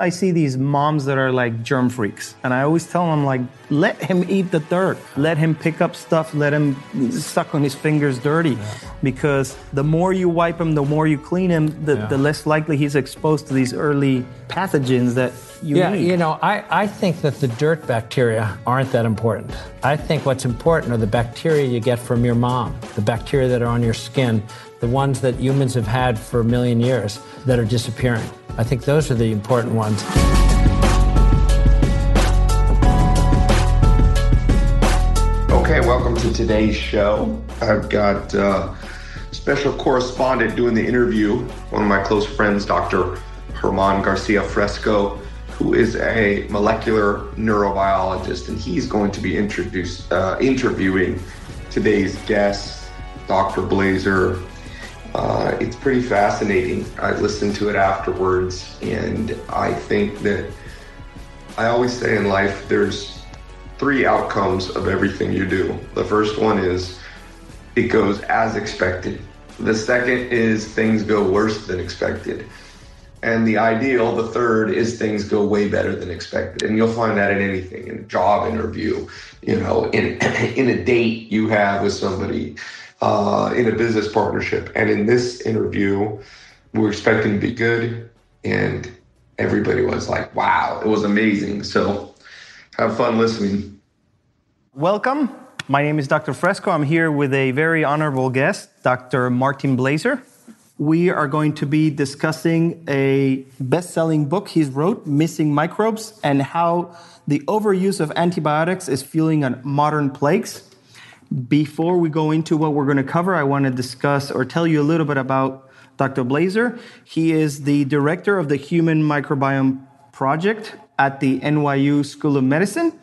I see these moms that are like germ freaks, and I always tell them like, let him eat the dirt, let him pick up stuff, let him suck on his fingers dirty, yeah. because the more you wipe him, the more you clean him, the, yeah. the less likely he's exposed to these early pathogens that you yeah, need. you know, I, I think that the dirt bacteria aren't that important. I think what's important are the bacteria you get from your mom, the bacteria that are on your skin, the ones that humans have had for a million years that are disappearing. I think those are the important ones. Okay, welcome to today's show. I've got uh, special correspondent doing the interview, one of my close friends, Dr. Herman Garcia Fresco, who is a molecular neurobiologist, and he's going to be introduced, uh, interviewing today's guest, Dr. Blaser uh, it's pretty fascinating. I listened to it afterwards, and I think that I always say in life there's three outcomes of everything you do. The first one is it goes as expected. The second is things go worse than expected. And the ideal, the third, is things go way better than expected. And you'll find that in anything, in a job interview, you know, in in a date you have with somebody, uh, in a business partnership. And in this interview, we were expecting to be good, and everybody was like, wow, it was amazing. So have fun listening. Welcome. My name is Dr. Fresco. I'm here with a very honorable guest, Dr. Martin Blaser. We are going to be discussing a best selling book he's wrote, Missing Microbes, and how the overuse of antibiotics is fueling modern plagues. Before we go into what we're going to cover, I want to discuss or tell you a little bit about Dr. Blaser. He is the director of the Human Microbiome Project at the NYU School of Medicine.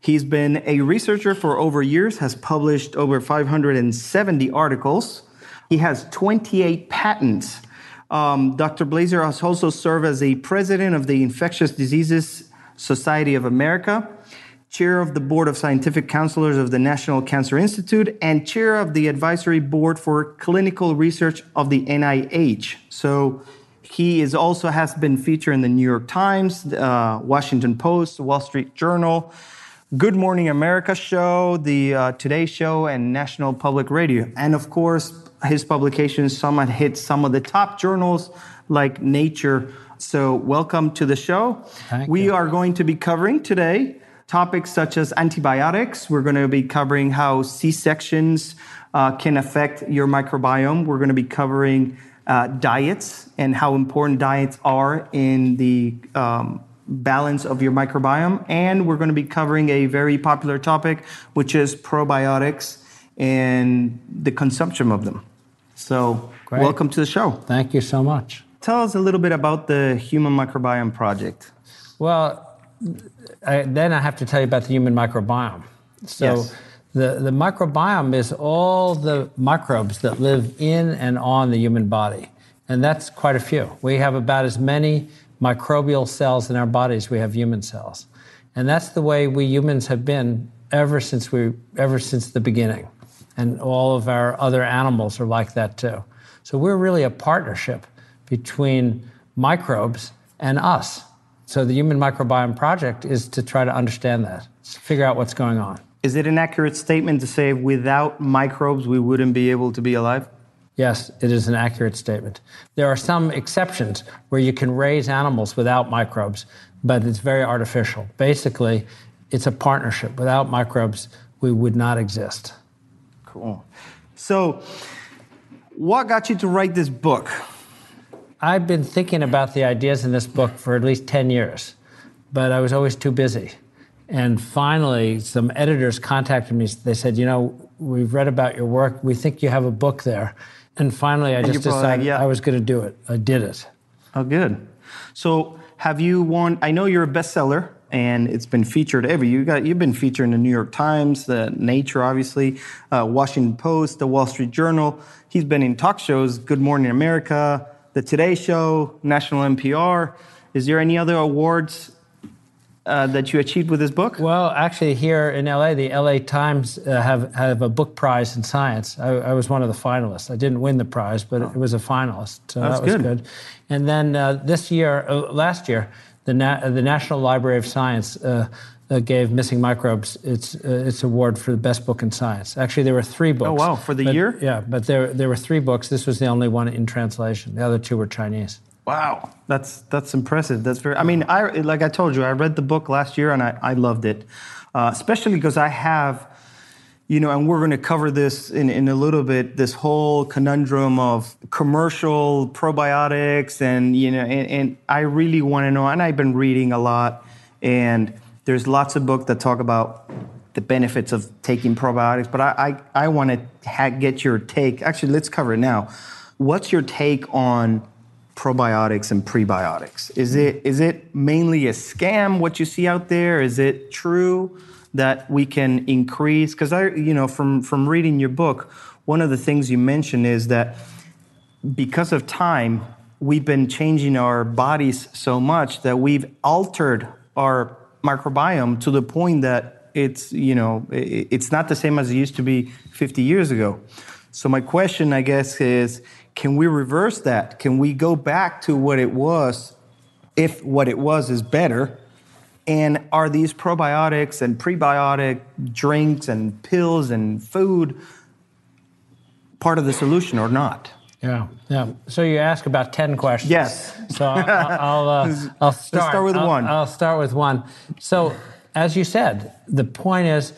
He's been a researcher for over years, has published over 570 articles. He has 28 patents. Um, Dr. Blaser has also served as a president of the Infectious Diseases Society of America chair of the board of scientific counselors of the National Cancer Institute, and chair of the advisory board for clinical research of the NIH. So he is also has been featured in the New York Times, uh, Washington Post, Wall Street Journal, Good Morning America show, the uh, Today Show, and National Public Radio. And of course, his publications, some have hit some of the top journals like Nature. So, welcome to the show. Thank we you. are going to be covering today topics such as antibiotics. We're going to be covering how C sections uh, can affect your microbiome. We're going to be covering uh, diets and how important diets are in the um, balance of your microbiome. And we're going to be covering a very popular topic, which is probiotics and the consumption of them. So, Great. welcome to the show. Thank you so much. Tell us a little bit about the Human Microbiome Project. Well, I, then I have to tell you about the human microbiome. So, yes. the, the microbiome is all the microbes that live in and on the human body. And that's quite a few. We have about as many microbial cells in our bodies we have human cells. And that's the way we humans have been ever since we ever since the beginning. And all of our other animals are like that too. So we're really a partnership between microbes and us. So the Human Microbiome Project is to try to understand that, figure out what's going on. Is it an accurate statement to say without microbes we wouldn't be able to be alive? Yes, it is an accurate statement. There are some exceptions where you can raise animals without microbes, but it's very artificial. Basically, it's a partnership. Without microbes, we would not exist. Cool. So, what got you to write this book? I've been thinking about the ideas in this book for at least 10 years, but I was always too busy. And finally, some editors contacted me. They said, You know, we've read about your work. We think you have a book there. And finally, I and just decided yeah. I was going to do it. I did it. Oh, good. So, have you won? I know you're a bestseller, and it's been featured every. You got you've been featured in the New York Times, the Nature, obviously, uh, Washington Post, the Wall Street Journal. He's been in talk shows, Good Morning America, the Today Show, National NPR. Is there any other awards uh, that you achieved with this book? Well, actually, here in LA, the LA Times uh, have have a book prize in science. I, I, was one of the finalists. I didn't win the prize, but oh. it was a finalist, so That's that was good. good. And then uh, this year, uh, last year, the, Na- the National Library of Science uh, gave Missing Microbes its, uh, its award for the best book in science. Actually, there were three books. Oh, wow, for the but- year? Yeah, but there, there were three books. This was the only one in translation. The other two were Chinese. Wow, that's that's impressive. That's very. I mean, I like I told you, I read the book last year and I, I loved it, uh, especially because I have, you know, and we're going to cover this in, in a little bit. This whole conundrum of commercial probiotics, and you know, and, and I really want to know. And I've been reading a lot, and there's lots of books that talk about the benefits of taking probiotics. But I I, I want to ha- get your take. Actually, let's cover it now. What's your take on probiotics and prebiotics? Is it is it mainly a scam what you see out there? Is it true that we can increase because I you know from from reading your book, one of the things you mention is that because of time, we've been changing our bodies so much that we've altered our microbiome to the point that it's you know it's not the same as it used to be 50 years ago. So my question, I guess, is can we reverse that? Can we go back to what it was if what it was is better? And are these probiotics and prebiotic drinks and pills and food part of the solution or not? Yeah, yeah. So you ask about ten questions. Yes. So I'll, I'll, uh, I'll start. start with I'll- one. I'll start with one. So, as you said, the point is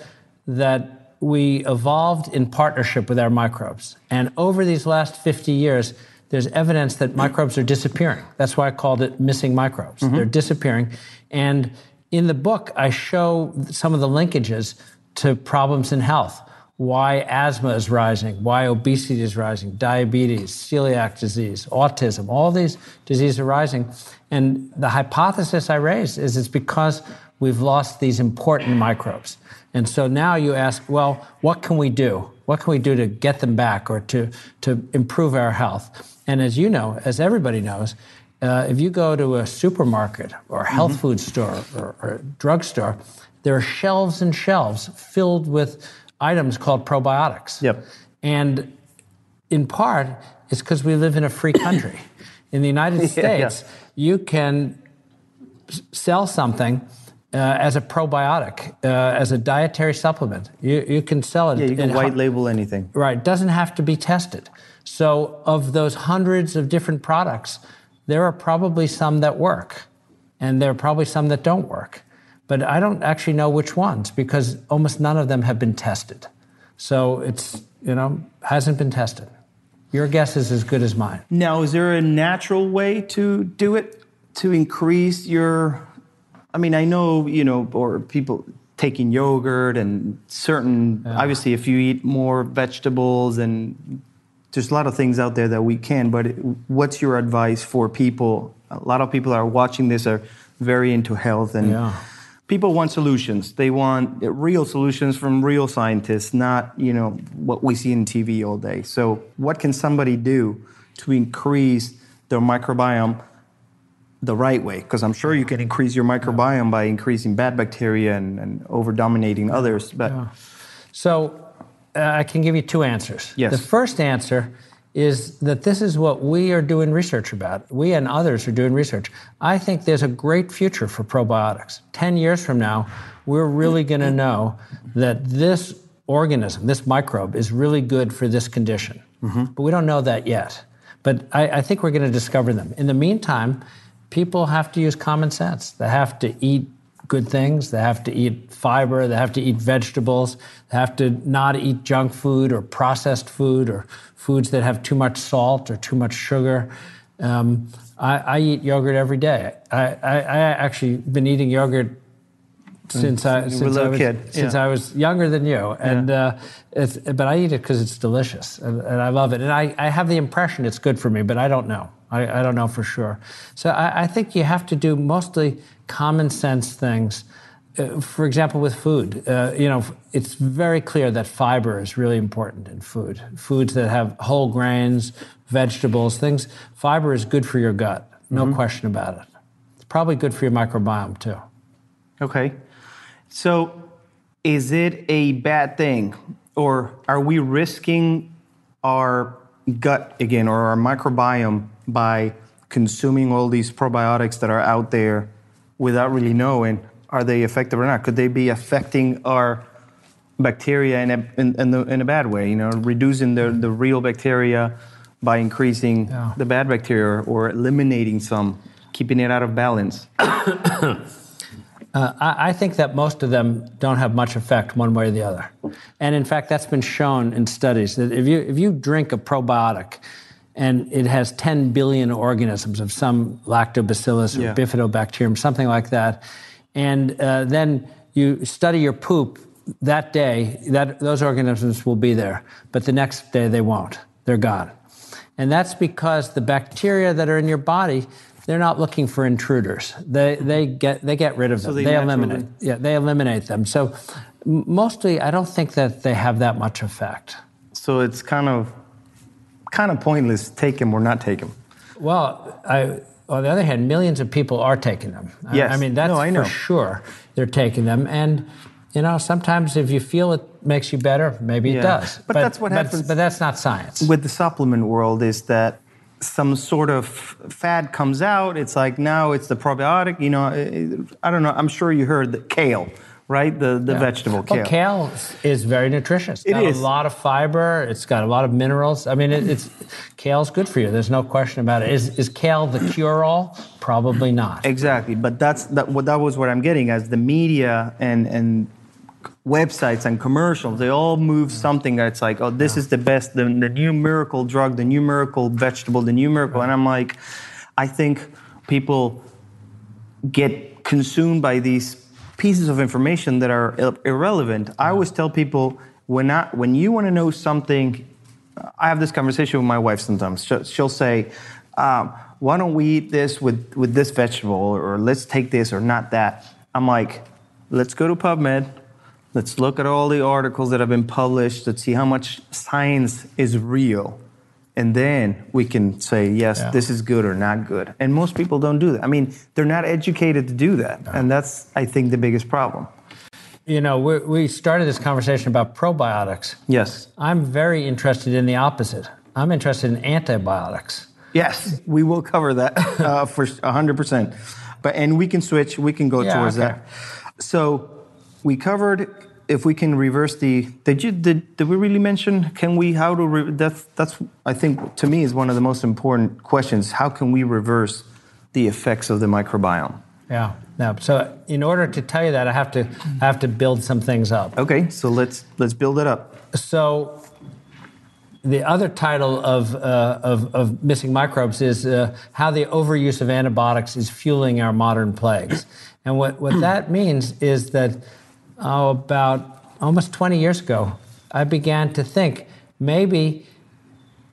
that we evolved in partnership with our microbes, and over these last fifty years, there's evidence that microbes are disappearing. That's why I called it missing microbes. Mm-hmm. They're disappearing, and in the book, I show some of the linkages to problems in health why asthma is rising, why obesity is rising, diabetes, celiac disease, autism, all these diseases are rising. And the hypothesis I raise is it's because we've lost these important microbes. And so now you ask, well, what can we do? What can we do to get them back or to, to improve our health? And as you know, as everybody knows, uh, if you go to a supermarket or a health food store or, or drugstore, there are shelves and shelves filled with items called probiotics. Yep. And in part, it's because we live in a free country. In the United Yeah, yeah. States, you can sell something uh, as a probiotic, uh, as a dietary supplement. You, you can sell it. Yeah, you can white hu- label anything. Right, it doesn't have to be tested. So, of those hundreds of different products, there are probably some that work, and there are probably some that don't work. But I don't actually know which ones because almost none of them have been tested. So it's, you know, hasn't been tested. Your guess is as good as mine. Now, is there a natural way to do it to increase your? I mean, I know you know, or people taking yogurt and certain. Obviously, if you eat more vegetables and there's a lot of things out there that we can. But what's your advice for people? A lot of people are watching this are very into health and. Yeah. People want solutions. They want real solutions from real scientists, not you know what we see in TV all day. So, what can somebody do to increase their microbiome the right way? Because I'm sure you can increase your microbiome by increasing bad bacteria and, and over dominating others. But So uh, I can give you two answers. Yes. The first answer is that this is what we are doing research about. We and others are doing research. I think there's a great future for probiotics. 10 years from now, we're really going to mm-hmm. know that this organism, this microbe, is really good for this condition. Mm-hmm. But we don't know that yet. But I, I think we're going to discover them. In the meantime, people have to use common sense. They have to eat good things. They have to eat fiber. They have to eat vegetables. They have to not eat junk food or processed food or foods that have too much salt or too much sugar. Um, I, I eat yogurt every day. I, I, I actually been eating yogurt since I you since I was kid, since. I was younger than you, and uh, it's, but I eat it because it's delicious and, and I love it, and I, I have the impression it's good for me, but I don't know. I, I don't know for sure. So I, I think you have to do mostly common sense things. Uh, for example, with food, uh, you know, it's very clear that fiber is really important in food. Foods that have whole grains, vegetables, things. Fiber is good for your gut, no question about it. It's probably good for your microbiome too. Okay. So, is it a bad thing, or are we risking our gut again or our microbiome by consuming all these probiotics that are out there without really knowing are they effective or not? Could they be affecting our bacteria in a, in, in, the, in a bad way? You know, reducing the, the real bacteria by increasing Yeah. the bad bacteria or eliminating some, keeping it out of balance. Uh, I, I think that most of them don't have much effect one way or the other. And in fact, that's been shown in studies that if you, if you drink a probiotic and it has 10 billion organisms of some lactobacillus or Yeah. bifidobacterium, something like that, and uh, then you study your poop that day, that, those organisms will be there, but the next day they won't. They're gone. And that's because the bacteria that are in your body, they're not looking for intruders. They, they, get, they get rid of them. they they eliminate. Yeah, they eliminate them. So mostly, I don't think that they have that much effect. So it's kind of kind of pointless take them or not take them. Well, I, on the other hand, millions of people are taking them. I- Yes. I mean, that's No, I know. for sure. They're taking them. And, you know, sometimes if you feel it makes you better, maybe Yeah. it does. But that's what but, happens- But that's not science. with the supplement world is that some sort of fad comes out. It's like now it's the probiotic. You know, I I don't know. I'm sure you heard the kale, right? The the vegetable kale. Well, kale is very nutritious. It's It got is. a lot of fiber. It's got a lot of minerals. I mean, it, it's kale's good for you. There's no question about it. Is is kale the cure-all? Probably not. Exactly, but that's that. What that was what I'm getting as the media and and websites and commercials. They all move something that's like, oh, this is the best, the, the new miracle drug, the new miracle vegetable, the new miracle, and I'm like, I think people get consumed by these pieces of information that are ir- irrelevant. I always tell people when I, when you want to know something, I have this conversation with my wife sometimes. She'll, she'll say, um, "Why don't we eat this with with this vegetable, or let's take this or not that?" I'm like, "Let's go to PubMed." Let's look at all the articles that have been published. Let's see how much science is real. And then we can say, yes, Yeah. this is good or not good. And most people don't do that. I mean, they're not educated to do that. And that's, I think, the biggest problem. You know, we, we started this conversation about probiotics. Yes. I'm very interested in the opposite. I'm interested in antibiotics. Yes, we will cover that uh, for 100%. But, and we can switch, we can go Yeah, towards okay. that. So we covered if we can reverse the, did you, did, did we really mention, can we, how to, re, that's, that's, I think, to me, is one of the most important questions. How can we reverse the effects of the microbiome? Yeah. No. So in order to tell you that, I have to I have to build some things up. Okay, so let's, let's build it up. So the other title of, uh, of, of Missing Microbes is uh, How the Overuse of Antibiotics is Fueling Our Modern Plagues. And what, what that means is that oh, about almost 20 years ago, I began to think maybe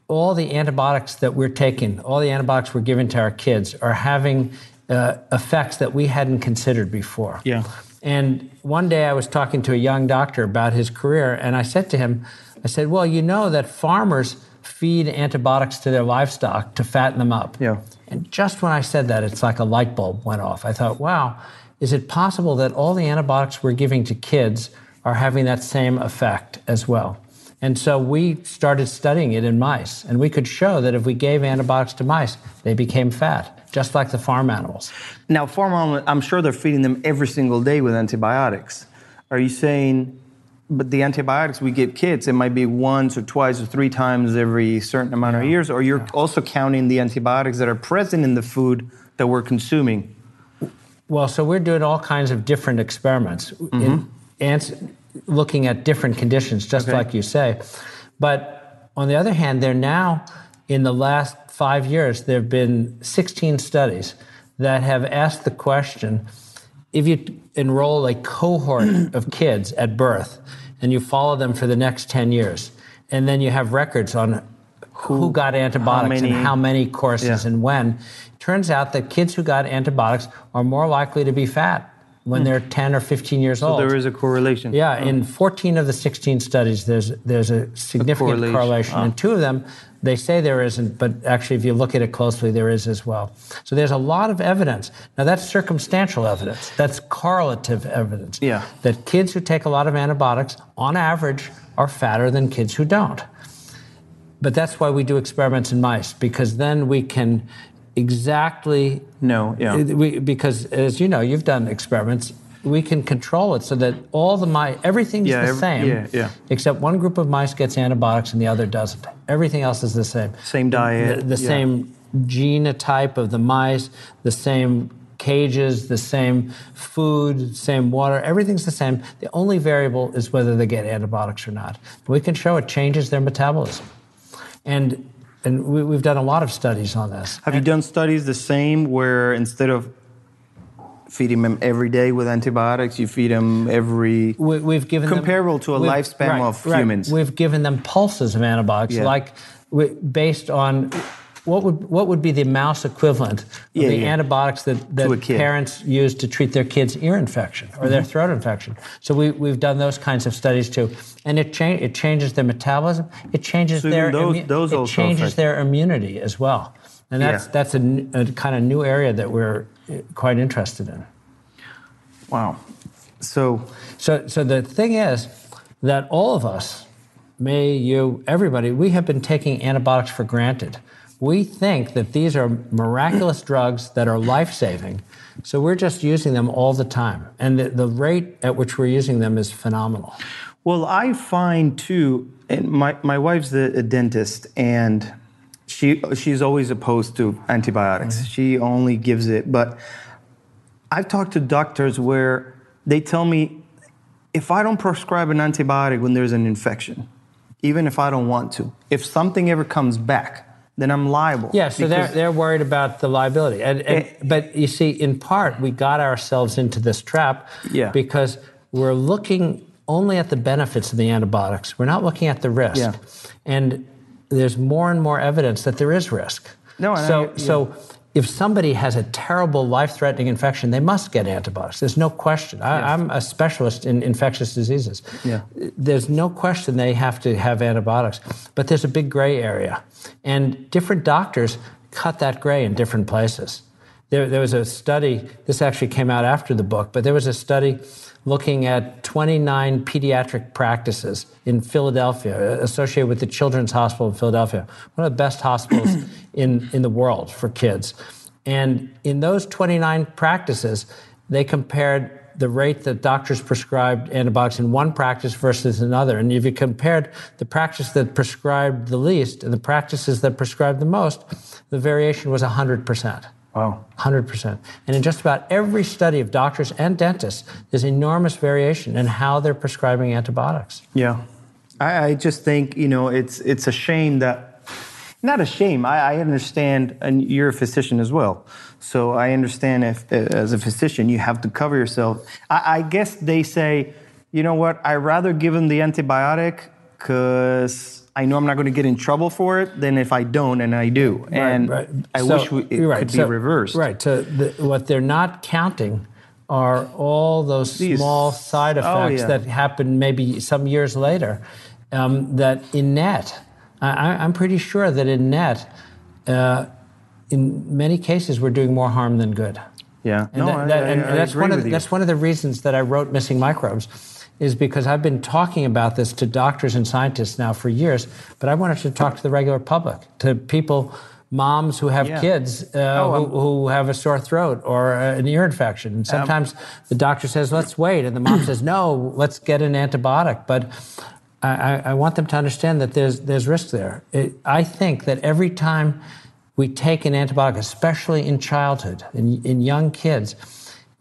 all the antibiotics that we're taking, all the antibiotics we're giving to our kids, are having uh, effects that we hadn't considered before. Yeah. And one day I was talking to a young doctor about his career, and I said to him, I said, Well, you know that farmers feed antibiotics to their livestock to fatten them up. Yeah. And just when I said that, it's like a light bulb went off. I thought, wow, is it possible that all the antibiotics we're giving to kids are having that same effect as well? And so we started studying it in mice, and we could show that if we gave antibiotics to mice, they became fat, just like the farm animals. Now, farm animal, I'm sure they're feeding them every single day with antibiotics. Are you saying, but the antibiotics we give kids, it might be once or twice or three times every certain amount of years, or you're also counting the antibiotics that are present in the food that we're consuming? Well, so we're doing all kinds of different experiments, in, mm-hmm. ans- looking at different conditions, just Okay. like you say. But on the other hand, there now, in the last five years, there have been 16 studies that have asked the question if you enroll a cohort of kids at birth and you follow them for the next 10 years, and then you have records on who, got antibiotics many- and how many courses Yeah. and when, turns out that kids who got antibiotics are more likely to be fat when they're 10 or 15 years So old. there is a correlation. Yeah, in 14 of the 16 studies, there's there's a significant correlation. correlation. Ah. In two of them, they say there isn't, but actually, if you look at it closely, there is as well. So there's a lot of evidence. Now that's circumstantial evidence. That's correlative evidence. Yeah. That kids who take a lot of antibiotics, on average, are fatter than kids who don't. But that's why we do experiments in mice, because then we can exactly No, yeah. Uh, we, because as you know, you've done experiments. We can control it so that all the mice, everything's Yeah, the every- same, yeah, yeah. except one group of mice gets antibiotics and the other doesn't. Everything else is the same. Same diet, The, the yeah. same genotype of the mice, the same cages, the same food, same water. Everything's the same. The only variable is whether they get antibiotics or not. We can show it changes their metabolism, and and we, we've done a lot of studies on this. Have you done studies the same where instead of feeding them every day with antibiotics, you feed them every We, we've given them- Comparable to a lifespan right, of right. humans. We've given them pulses of antibiotics, Yeah. like based on what would what would be the mouse equivalent of Yeah, the yeah. antibiotics that, that To a kid. parents use to treat their kids' ear infection or Mm-hmm. their throat infection. So we, we've done those kinds of studies too, and it change it changes their metabolism. It changes So their those- immu- those it changes their immunity as well, and that's Yeah. that's a, a kind of new area that we're uh, quite interested in. wow. So So, so the thing is that all of us, me, you, everybody, we have been taking antibiotics for granted. We think that these are miraculous drugs that are life saving. So we're just using them all the time. And the, the rate at which we're using them is phenomenal. Well, I find too, and my, my wife's a, a dentist, and she she's always opposed to antibiotics. Mm-hmm. She only gives it. But I've talked to doctors where they tell me if I don't prescribe an antibiotic when there's an infection, even if I don't want to, if something ever comes back, then I'm liable. Yeah, so they're, they're worried about the liability. And, and, Eh. but you see, in part, we got ourselves into this trap Yeah. because we're looking only at the benefits of the antibiotics. We're not looking at the risk. Yeah. And there's more and more evidence that there is risk. No, so, I- yeah. so if somebody has a terrible life-threatening infection, they must get antibiotics. There's no question. I, I'm a specialist in infectious diseases. Yeah. There's no question they have to have antibiotics, but there's a big gray area, and different doctors cut that gray in different places. There, there was a study. This actually came out after the book, but there was a study looking at 29 pediatric practices in Philadelphia, uh, associated with the Children's Hospital in Philadelphia, one of the best hospitals in, in the world for kids. And in those 29 practices, they compared the rate that doctors prescribed antibiotics in one practice versus another. And if you compared the practice that prescribed the least and the practices that prescribed the most, the variation was 100%. Wow. 100%. And in just about every study of doctors and dentists, there's enormous variation in how they're prescribing antibiotics. Yeah, I, I just think you know it's it's a shame that not a shame. I, I understand, and you're a physician as well, so I understand if as a physician you have to cover yourself. I, I guess they say, you know what? I rather give them the antibiotic because. I know I'm not going to get in trouble for it than if I don't and I do. And I So- wish we, it right. could be reversed. Right. So the, what they're not counting are all those These- small side oh, effects yeah. that happen maybe some years later. Um, that in net, I, I'm pretty sure that in net, uh, in many cases, we're doing more harm than good. Yeah. And, no, that- I, that- I- and I that's one of the, that's one of the reasons that I wrote Missing Microbes, is because I've been talking about this to doctors and scientists now for years, but I wanted to talk to the regular public, to people, moms who have Yeah. kids uh, Oh, who, who have a sore throat or uh, an ear infection. And sometimes the doctor says, "Let's wait," and the mom says, "No, let's get an antibiotic." But I, I- I want them to understand that there's there's risk there. It, I think that every time we take an antibiotic, especially in childhood, in, in young kids,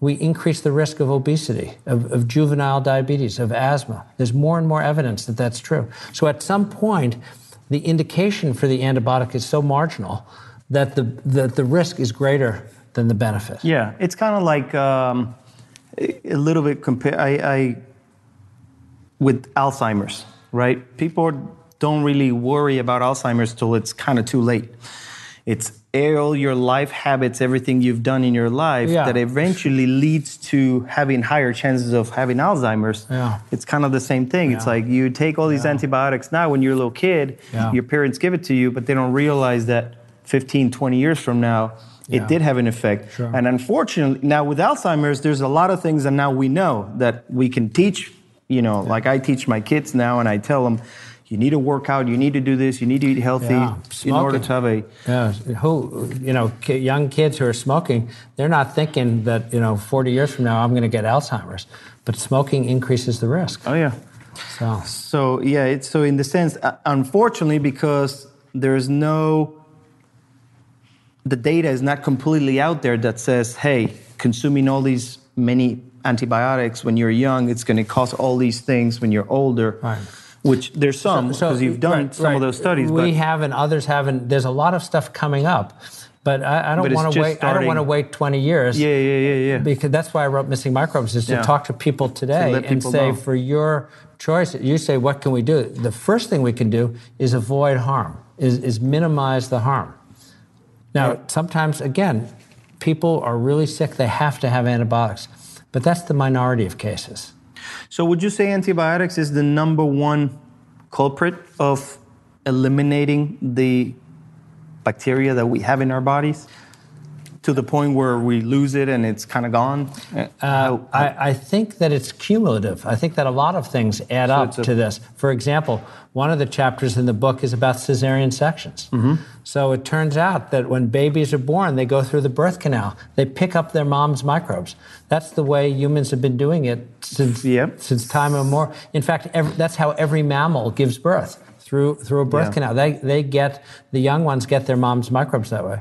we increase the risk of obesity, of, of juvenile diabetes, of asthma. There's more and more evidence that that's true. So at some point, the indication for the antibiotic is so marginal that the, that the risk is greater than the benefit. Yeah, it's kind of like um, a little bit compare. I, I with Alzheimer's, right? People don't really worry about Alzheimer's till it's kind of too late. It's all your life habits, everything you've done in your life Yeah. that eventually leads to having higher chances of having Alzheimer's. Yeah. It's kind of the same thing. It's like you take all these antibiotics now when you're a little kid, Yeah. your parents give it to you, but they don't realize that 15, 20 years from now, Yeah. it did have an effect. Sure. And unfortunately, now with Alzheimer's, there's a lot of things that now we know that we can teach. You know, like I teach my kids now, and I tell them, you need to work out, you need to do this, you need to eat healthy Yeah. in order to have a. Yeah, who you know, young kids who are smoking, they're not thinking that you know, 40 years from now I'm going to get Alzheimer's, but smoking increases the risk. Oh yeah. So So yeah, it's so in the sense, uh, unfortunately, because there's no, the data is not completely out there that says, hey, consuming all these many antibiotics when you're young, it's going to cause all these things when you're older. Right. Which there's some because you've done right, some right. of those studies. We have and others haven't. There's a lot of stuff coming up, but I, I don't want to wait. I don't want to wait 20 years. yeah, yeah, yeah, yeah. Because that's why I wrote Missing Microbes is to Yeah. talk to people today let and say know. for your choice, you say what can we do? The first thing we can do is avoid harm, is, is minimize the harm. Now, sometimes again, people are really sick, they have to have antibiotics. But that's the minority of cases. So would you say antibiotics is the number one culprit of eliminating the bacteria that we have in our bodies to the point where we lose it and it's kind of gone? Uh, I, I think that it's cumulative. I think that a lot of things add up a- to this. For example, one of the chapters in the book is about cesarean sections. Mm-hmm. So it turns out that when babies are born, they go through the birth canal. They pick up their mom's microbes. That's the way humans have been doing it since Yep. since time immemorial. In fact, every, that's how every mammal gives birth through through a birth Yeah. canal. They they get the young ones get their mom's microbes that way.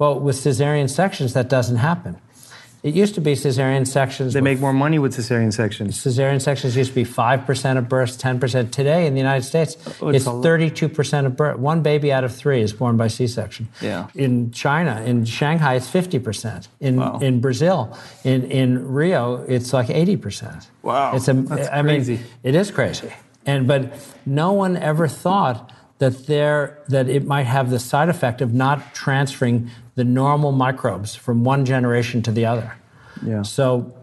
Well, with cesarean sections, that doesn't happen. It used to be cesarean sections. They make more money with cesarean sections. cesarean sections used to be 5% of births, 10%. Today in the United States, Oh, it's it's 32% of births. One baby out of three is born by C section. Yeah. In China, in Shanghai, it's 50%. In, Wow. in Brazil, in, in Rio, it's like 80%. Wow. It's a, That's I crazy. mean, it is crazy. And, but no one ever thought that there that it might have the side effect of not transferring the normal microbes from one generation to the other. Yeah. So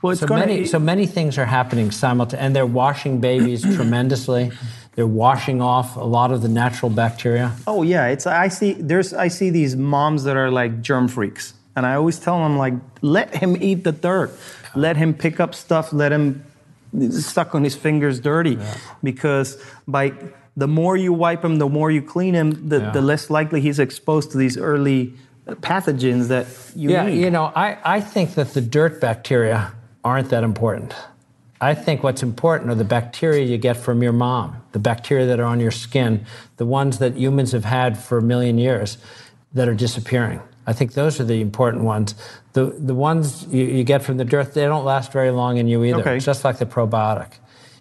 Well, it's so many, so many things are happening simultaneously, and they're washing babies tremendously. They're washing off a lot of the natural bacteria. Oh yeah, it's I see there's I see these moms that are like germ freaks, and I always tell them like let him eat the dirt, let him pick up stuff, let him uh, stuck on his fingers dirty, because by the more you wipe him, the more you clean him, the, Yeah. the less likely he's exposed to these early uh, pathogens that you yeah, need. you know, I, I think that the dirt bacteria aren't that important. I think what's important are the bacteria you get from your mom, the bacteria that are on your skin, the ones that humans have had for a million years that are disappearing. I think those are the important ones. The, the ones you, you get from the dirt, they don't last very long in you either, Okay. just like the probiotic.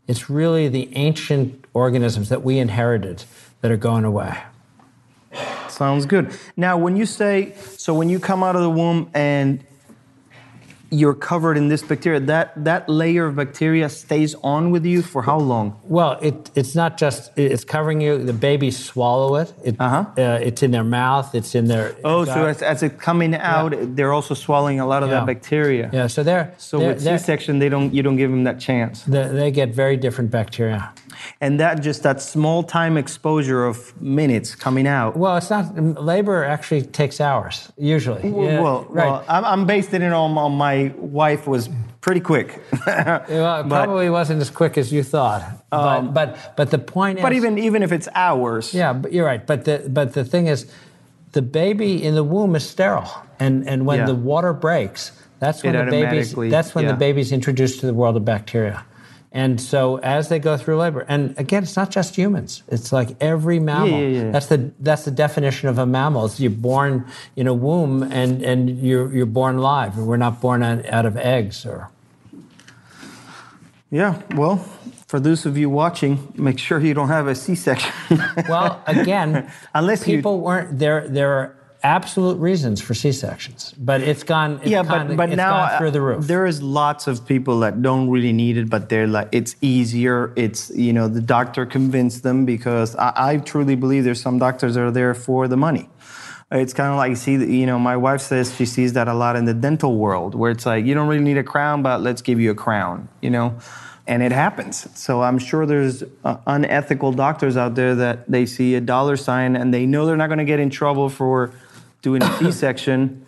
It's really the ancient organisms that we inherited that are going away. Sounds good. Now, when you say, so when you come out of the womb and you're covered in this bacteria, that, that layer of bacteria stays on with you for how long? Well, it, it's not just it's covering you. The babies swallow it. it Uh-huh. uh, it's in their mouth. It's in their. Oh, so as, as it's coming out, they're also swallowing a lot of Yeah. that bacteria. yeah. So they're So they're, with they're- C-section, they don't, you don't give them that chance. they they get very different bacteria. And that just that small time exposure of minutes coming out. Well, it's not labor. Actually, takes hours usually. Well, Yeah, well, right. well, I'm, I'm basing it on, on my wife was pretty quick. Well, it but- probably wasn't as quick as you thought. but, um, but but the point is but is, even even if it's hours, Yeah, but you're right. But the but the thing is, the baby in the womb is sterile, and and when Yeah. the water breaks, that's when It the baby's that's when yeah. the baby's introduced to the world of bacteria. And so as they go through labor, and again, it's not just humans. It's like every mammal. yeah, yeah. yeah. That's the that's the definition of a mammal. It's you're born in a womb, and and you're you're born live. We're not born out of eggs or. Yeah, well, for those of you watching, make sure you don't have a C-section. Well, again, Unless you- people weren't there. There are absolute reasons for C sections, but it's gone. It's yeah, gone, but but it's now through the uh, roof. there is lots of people that don't really need it, but they're like it's easier. It's you know the doctor convinced them because I, I truly believe there's some doctors that are there for the money. It's kind of like see you know my wife says she sees that a lot in the dental world where it's like you don't really need a crown, but let's give you a crown, you know. And it happens. So I'm sure there's uh, unethical doctors out there that they see a dollar sign and they know they're not going to get in trouble for doing a C-section,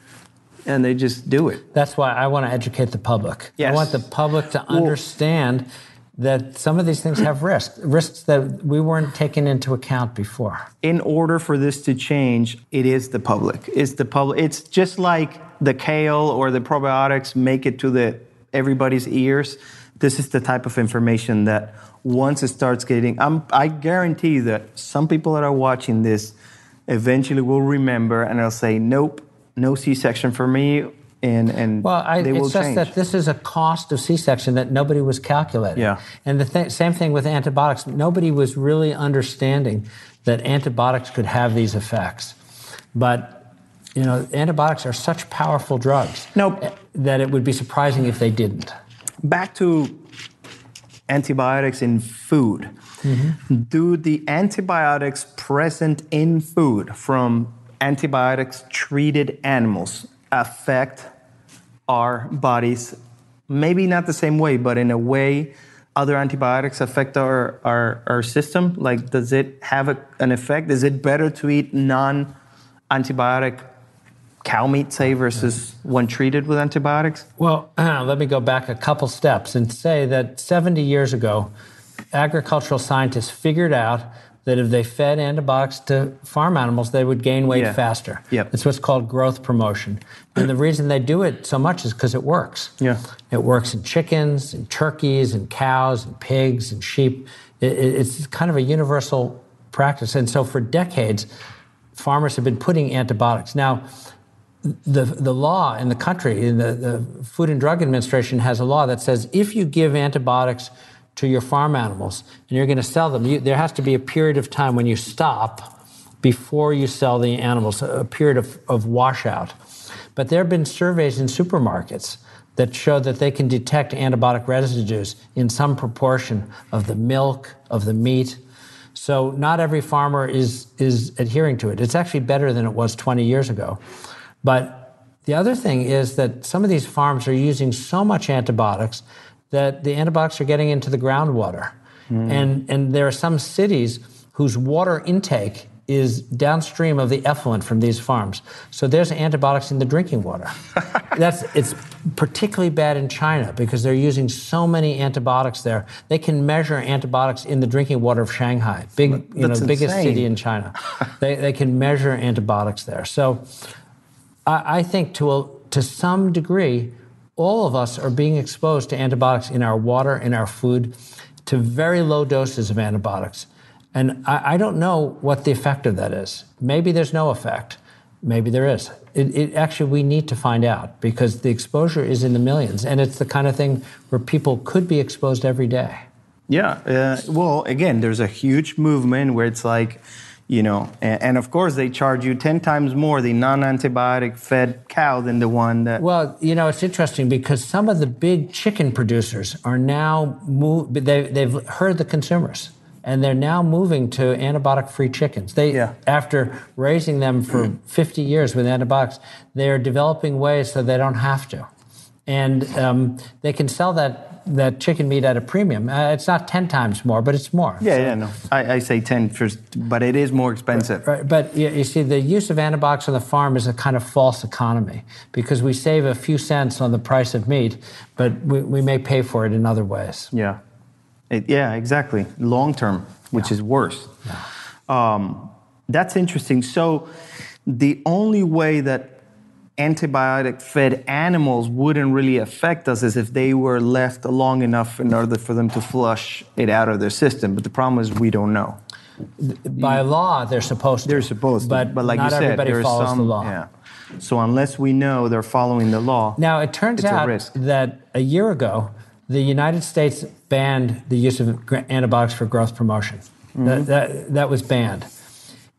and they just do it. That's why I want to educate the public. I want the public to understand that some of these things have risks, risks that we weren't taking into account before. In order for this to change, it is the public. It's the public. It's just like the kale or the probiotics make it to the everybody's ears. This is the type of information that once it starts getting, I'm, I guarantee that some people that are watching this eventually will remember and they'll say, "Nope, no C-section for me." And, and well, I, it's just change. that this is a cost of C-section that nobody was calculating. Yeah. And the th- same thing with antibiotics. Nobody was really understanding that antibiotics could have these effects. But you know, antibiotics are such powerful drugs. Nope. That it would be surprising if they didn't. Back to antibiotics in food. Mm-hmm. Do the antibiotics present in food from antibiotics treated animals affect our bodies? Maybe not the same way, but in a way other antibiotics affect our, our, our system? Like, does it have a, an effect? Is it better to eat non antibiotic cow meat, say, versus one treated with antibiotics? Well, let me go back a couple steps and say that 70 years ago, agricultural scientists figured out that if they fed antibiotics to farm animals, they would gain weight Yeah. faster. Yep. It's what's called growth promotion. And the reason they do it so much is because it works. Yeah. It works in chickens, and turkeys, and cows, and pigs, and sheep. It, it- it's kind of a universal practice. And so for decades, farmers have been putting antibiotics. Now, the, the law in the country, in the, the Food and Drug Administration has a law that says if you give antibiotics to your farm animals and you're going to sell them, you, there has to be a period of time when you stop before you sell the animals, a period of, of washout. But there have been surveys in supermarkets that show that they can detect antibiotic residues in some proportion of the milk, of the meat. So not every farmer is, is adhering to it. It's actually better than it was 20 years ago. But the other thing is that some of these farms are using so much antibiotics that the antibiotics are getting into the groundwater. Hmm. And, and there are some cities whose water intake is downstream of the effluent from these farms. So there's antibiotics in the drinking water. That's it's particularly bad in China because they're using so many antibiotics there. They can measure antibiotics in the drinking water of Shanghai, big you know, That's the biggest insane. city in China. they, they can measure antibiotics there. So I, I think to a, to some degree, all of us are being exposed to antibiotics in our water, in our food, to very low doses of antibiotics. And I, I don't know what the effect of that is. Maybe there's no effect. Maybe there is. It, it actually we need to find out because the exposure is in the millions, and it's the kind of thing where people could be exposed every day. Yeah. Uh, well, again, there's a huge movement where it's like, you know, and, and of course they charge you 10 times more the non antibiotic fed cow than the one that. Well, you know, it's interesting because some of the big chicken producers are now move, they, they've heard the consumers and they're now moving to antibiotic-free chickens. They, Yeah. after raising them for 50 years with antibiotics, they are developing ways so they don't have to, and um, they can sell that that chicken meat at a premium. Uh, it's not 10 times more, but it's more. yeah, yeah, no. I, I say 10 first, but it is more expensive. Right, but you, you see, the use of antibiotics on the farm is a kind of false economy because we save a few cents on the price of meat, but we, we may pay for it in other ways. Yeah. It- yeah, exactly. Long term, which is worse. Um, that's interesting. So, the only way that antibiotic fed animals wouldn't really affect us is if they were left long enough in order for them to flush it out of their system. But the problem is we don't know. By law, they're supposed to. They're supposed to, but, but like not you said, everybody there follows some. the law. Yeah. So unless we know they're following the law, Now, it turns a out risk. that a year ago, the United States banned the use of antibiotics for growth promotion. Mm-hmm. That, that, that was banned.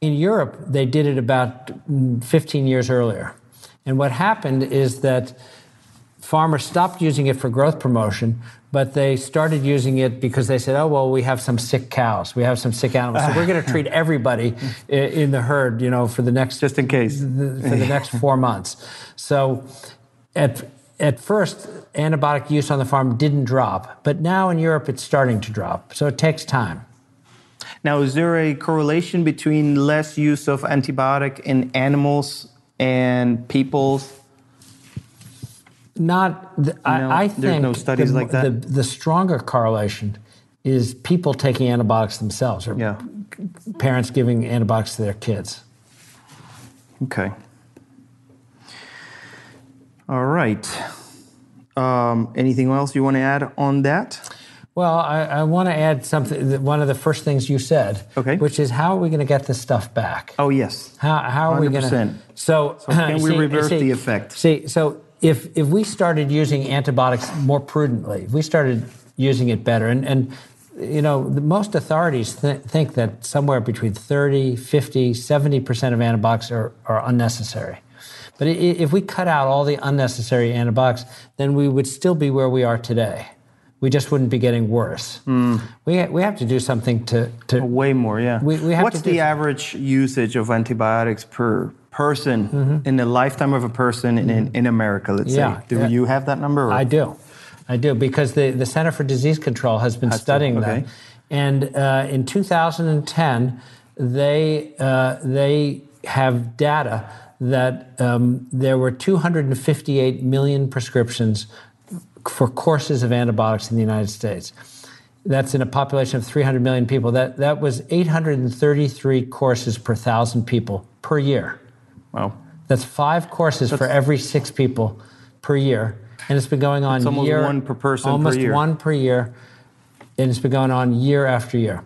In Europe, they did it about mm, 15 years earlier. And what happened is that farmers stopped using it for growth promotion, but they started using it because they said, oh, well, we have some sick cows, we have some sick animals. So we're going to treat everybody in the herd, you know, for the next just in case. for the next four months. So at, at first, antibiotic use on the farm didn't drop, but now in Europe it's starting to drop. So it takes time. Now, is there a correlation between less use of antibiotic in animals and people's? Not, the, No, I, I there's think no studies the, like that? The, the stronger correlation is people taking antibiotics themselves or Yeah. parents giving antibiotics to their kids. Okay. All right. Um, anything else you want to add on that? Well, I, I want to add something. One of the first things you said, Okay. which is how are we going to get this stuff back? Oh, yes. How, how are we going to? 100%. So, So can we reverse the effect? See, so if if we started using antibiotics more prudently, if we started using it better, and and you know, the, most authorities th- think that somewhere between 30, 50, 70 percent of antibiotics are, are unnecessary. But if we cut out all the unnecessary antibiotics, then we would still be where we are today. We just wouldn't be getting worse. Hmm. We, we have to do something to, to Way more, yeah. We- we have What's to the average usage of antibiotics per person Mm-hmm. in the lifetime of a person in, in America, let's Yeah, say? Do yeah. you have that number? or- I do. I do because the, the Center for Disease Control has been Has to, studying okay. that. And uh, in 2010, they, uh, they have data that um, there were 258 million prescriptions for courses of antibiotics in the United States. That's in a population of 300 million people. That, that was 833 courses per thousand people per year. Wow. That's five courses for every six people per year, and it's been going on almost year, one per person per almost year. one per year, and it's been going on year after year.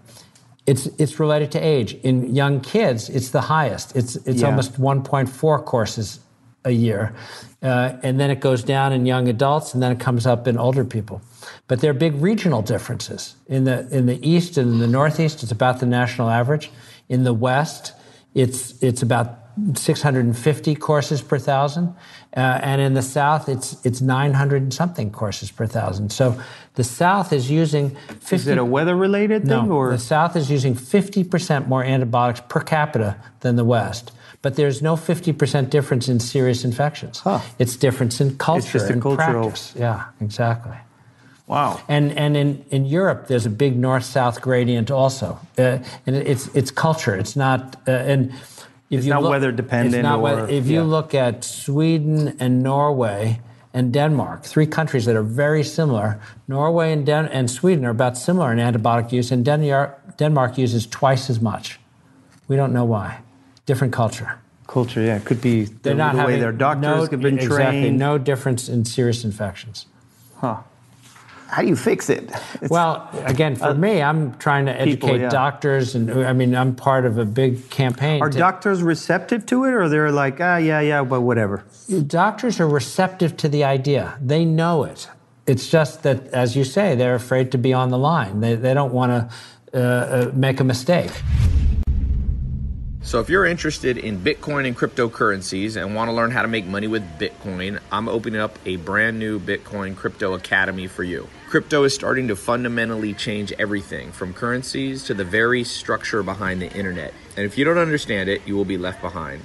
It's it's related to age. In young kids, it's the highest. It's it's Yeah. almost 1.4 courses a year, uh, and then it goes down in young adults, and then it comes up in older people. But there are big regional differences. In the in the east and in the northeast, it's about the national average. In the west, it's it's about 650 courses per thousand, uh, and in the South, it's it's 900 and something courses per thousand. So the South is using 50. Is it a weather related thing no, or? the South is using 50 percent more antibiotics per capita than the West. But there's no 50% difference in serious infections. Huh. It's difference in culture It's just a cultural- practice. Yeah, exactly. Wow. And and in, in Europe, there's a big north-south gradient also, uh, and it's it's culture. It's not uh, and if It's you not look- weather dependent It's not or- weather- if you look at Sweden and Norway and Denmark, three countries that are very similar, Norway and Den- and Sweden are about similar in antibiotic use, and Denmark Denmark uses twice as much. We don't know why. Different culture. Culture, yeah. Could be the, They're not the way their doctors no, have been exactly trained. no difference in serious infections. Huh. How do you fix it? It's- Well, again, for me, I'm trying to educate people, yeah. doctors, and I mean, I'm part of a big campaign. are to- doctors receptive to it or they're like, ah, yeah, yeah, but whatever? doctors are receptive to the idea. They know it. It's just that, as you say, they're afraid to be on the line. They, they don't want to uh, uh, make a mistake. So, if you're interested in Bitcoin and cryptocurrencies and want to learn how to make money with Bitcoin, I'm opening up a brand new Bitcoin Crypto Academy for you. Crypto is starting to fundamentally change everything from currencies to the very structure behind the internet. And if you don't understand it, you will be left behind.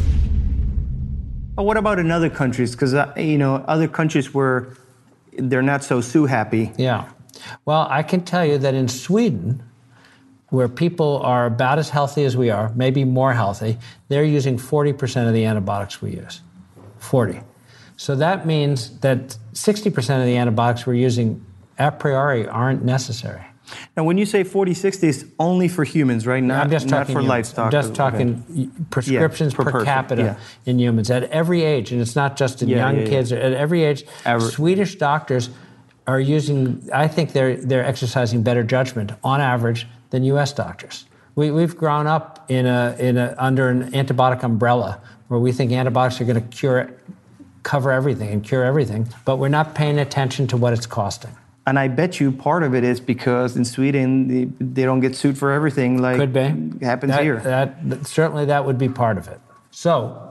But what about in other countries? Because, uh, you know, other countries where they're not so sue happy. Yeah. Well, I can tell you that in Sweden, where people are about as healthy as we are, maybe more healthy, they're using 40% of the antibiotics we use. 40. So that means that 60% of the antibiotics we're using a priori aren't necessary. Now, when you say 40, 60, it's only for humans, right? Not, not for humans. livestock. I'm just talking y- prescriptions per per, person, capita yeah. in humans at every age, and it's not just in Yeah, young yeah, yeah. kids. At every age, Aver- Swedish doctors are using. I think they're they're exercising better judgment on average than U.S. doctors. We, we've grown up in a in a under an antibiotic umbrella where we think antibiotics are going to cure, cover everything and cure everything, but we're not paying attention to what it's costing. And I bet you part of it is because in Sweden they, they don't get sued for everything like Could be. happens That- here. That, that- certainly that would be part of it. So,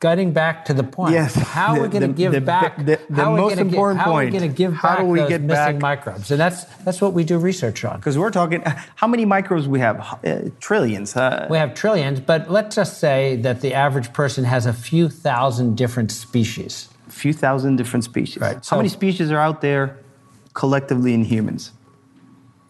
getting back to the point, Yes, how are we going to give the- back? the- the how are we most gonna gi- important how are we point. going to give How back do we those get missing back- microbes? And that's that's what we do research on. Because we're talking, how many microbes we have? Uh, trillions. Uh, We have trillions, but let's just say that the average person has a few thousand different species. a few thousand different species. Right, How so- many species are out there collectively in humans?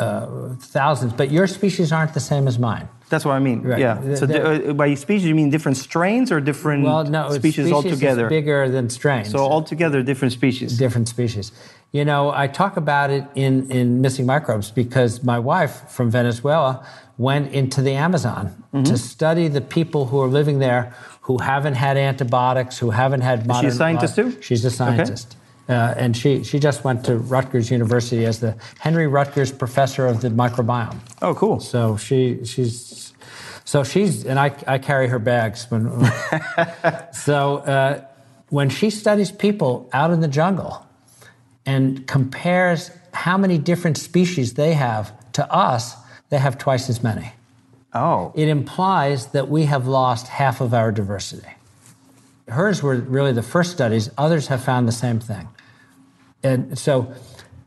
Thousands, but your species aren't the same as mine. That's what I mean. Right. Yeah. The- So the- uh, by species, you mean different strains or different Well, no, it's species, altogether? bigger than strains. So altogether, different species. different species. You know, I talk about it in, in Missing Microbes because my wife from Venezuela went into the Amazon Mm-hmm. to study the people who are living there who haven't had antibiotics, who haven't had modern. She's a scientist too? She's a scientist. Uh, and she, she just went to Rutgers University as the Henry Rutgers Professor of the Microbiome. oh, cool. So she she's so she's and I, I carry her bags when so uh, when she studies people out in the jungle and compares how many different species they have to us, they have twice as many. Oh, It implies that we have lost half of our diversity. Hers were really the first studies. Others have found the same thing. And so,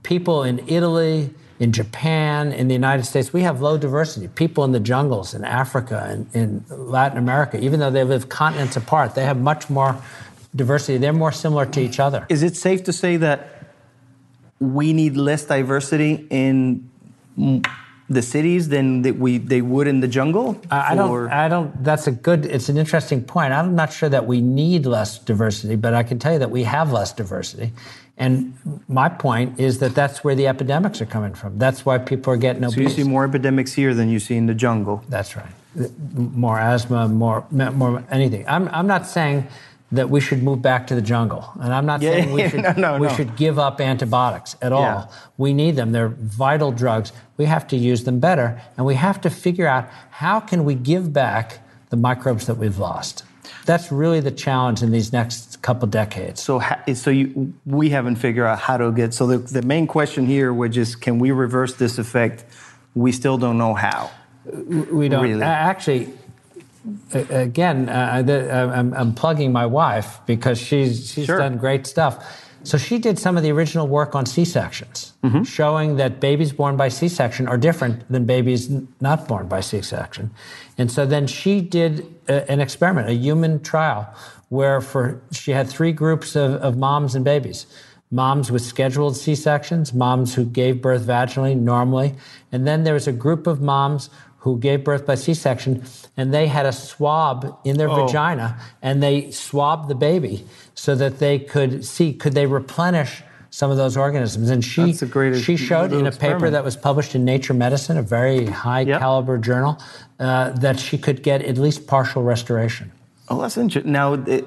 people in Italy, in Japan, in the United States, we have low diversity. People in the jungles in Africa and in Latin America, even though they live continents apart, they have much more diversity. They're more similar to each other. is it safe to say that we need less diversity in the cities than that we they would in the jungle? I I don't. I don't. That's a good. It's an interesting point. I'm not sure that we need less diversity, but I can tell you that we have less diversity. And my point is that that's where the epidemics are coming from. That's why people are getting so you see more epidemics here than you see in the jungle. That's right. More asthma, more, more anything. I'm, I'm not saying that we should move back to the jungle, and I'm not Yeah, saying we should no, no, we no. should give up antibiotics at all. Yeah. We need them. They're vital drugs. We have to use them better, and we have to figure out how can we give back the microbes that we've lost. That's really the challenge in these next couple decades. So, so you, we haven't figured out how to get. So the, the main question here, which is, can we reverse this effect? We still don't know how. we don't Really? actually again uh, the, uh, I'm, I'm plugging my wife because she's she's Sure. done great stuff so she did some of the original work on c-sections Mm-hmm. showing that babies born by c-section are different than babies n- not born by c-section and so then she did a, an experiment a human trial where for she had three groups of, of moms and babies moms with scheduled C-sections, moms who gave birth vaginally normally, and then there was a group of moms who gave birth by C-section, and they had a swab in their Oh. vagina, and they swabbed the baby so that they could see could they replenish some of those organisms. And she That's a great she showed in a paper that was published in Nature Medicine, a very high Yep. caliber journal, uh, that she could get at least partial restoration. Oh, that's interesting. Now, it,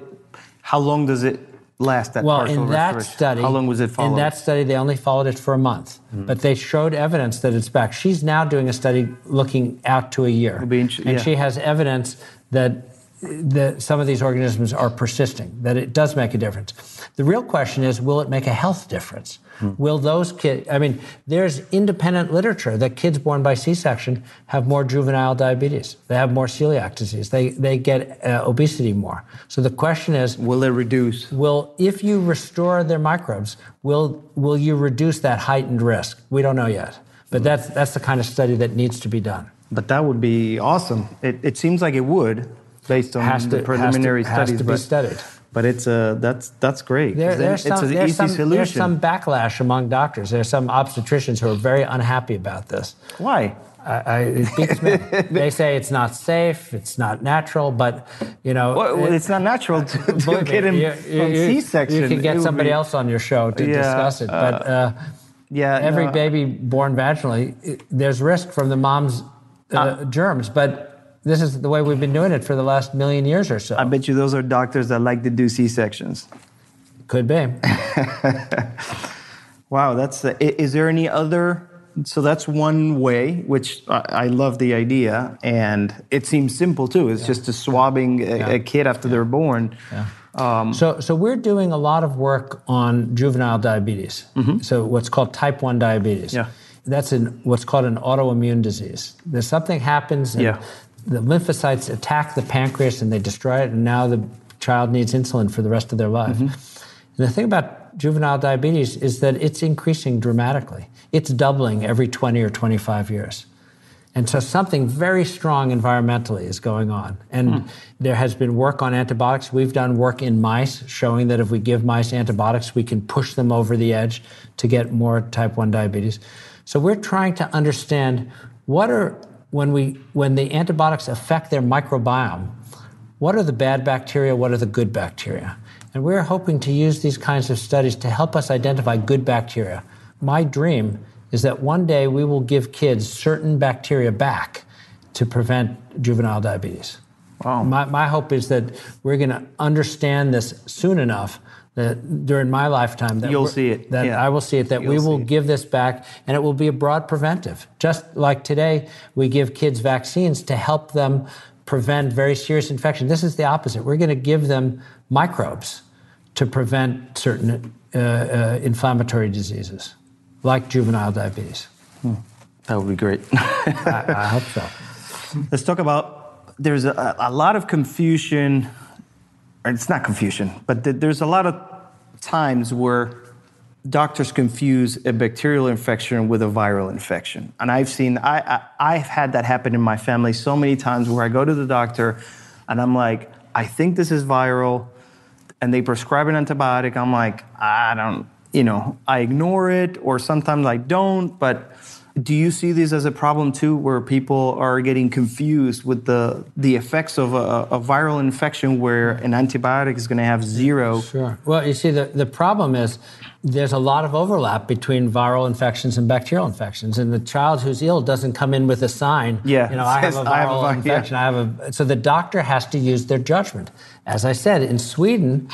how long does it last? That Well, partial in that study, how long was it followed? In that study, they only followed it for a month, Hmm. but they showed evidence that it's back. She's now doing a study looking out to a year, It'll be int- and yeah. she has evidence that that some of these organisms are persisting, that it does make a difference. The real question is, will it make a health difference? Hmm. Will those kids? I mean, there's independent literature that kids born by C-section have more juvenile diabetes. They have more celiac disease. They they get uh, obesity more. So the question is, Will it reduce? will if you restore their microbes will will you reduce that heightened risk we don't know yet but that's that's the kind of study that needs to be done But that would be awesome. It, it seems like it would, based on has to the preliminary has to, studies. has to be studied but it's uh, that's that's great. there, there's, it's some, an there's, easy some, solution. there's some backlash among doctors there's some obstetricians who are very unhappy about this Why? I, I, it beats me. they say it's not safe, it's not natural, but you know, Well, it- it's not natural to, to get him you- you- C-section. You can get somebody be- else on your show to Yeah, discuss it, but uh, Yeah, Every no, baby born vaginally, it- there's risk from the mom's uh, germs, but this is the way we've been doing it for the last million years or so. I bet you those are doctors that like to do C sections. Could be. Wow, that's. Uh, i- is there any other? So that's one way, which I, I love the idea, and it seems simple too. It's just a swabbing a, Yeah. a kid after they're born. so, so we're doing a lot of work on juvenile diabetes. So what's called type one diabetes. Yeah. That's in what's called an autoimmune disease. There's something happens. And Yeah. The lymphocytes attack the pancreas and they destroy it, and now the child needs insulin for the rest of their life. Mm-hmm. And the thing about juvenile diabetes is that it's increasing dramatically. It's doubling every 20 or 25 years. And so something very strong environmentally is going on. And hmm. there has been work on antibiotics. We've done work in mice showing that if we give mice antibiotics, we can push them over the edge to get more type 1 diabetes. So we're trying to understand what are when we when the antibiotics affect their microbiome, what are the bad bacteria, what are the good bacteria? And we're hoping to use these kinds of studies to help us identify good bacteria. My dream is that one day we will give kids certain bacteria back to prevent juvenile diabetes. Wow. My, my hope is that we're going to understand this soon enough that during my lifetime that You'll see it, That yeah. I will see it. That we You'll will give this back, and it will be a broad preventive. Just like today, we give kids vaccines to help them prevent very serious infection. This is the opposite. We're going to give them microbes to prevent certain uh, uh, inflammatory diseases, like juvenile diabetes. That would be great. I, I hope so. Let's talk about. There's a, a lot of confusion, it's not confusion, but th- there's a lot of times where doctors confuse a bacterial infection with a viral infection. And I've seen, I, I, I've had that happen in my family so many times where I go to the doctor and I'm like, I think this is viral, and they prescribe an antibiotic. I'm like, I don't, you know, I ignore it, or sometimes I don't, but do you see this as a problem too, where people are getting confused with the the effects of a, a viral infection, where an antibiotic is going to have zero? Sure. Well, you see, the, the problem is there's a lot of overlap between viral infections and bacterial infections, and the child who's ill doesn't come in with a sign. Yeah, You know, I have a "I have a viral yeah." infection. I have a. So the doctor has to use their judgment. As I said, in Sweden,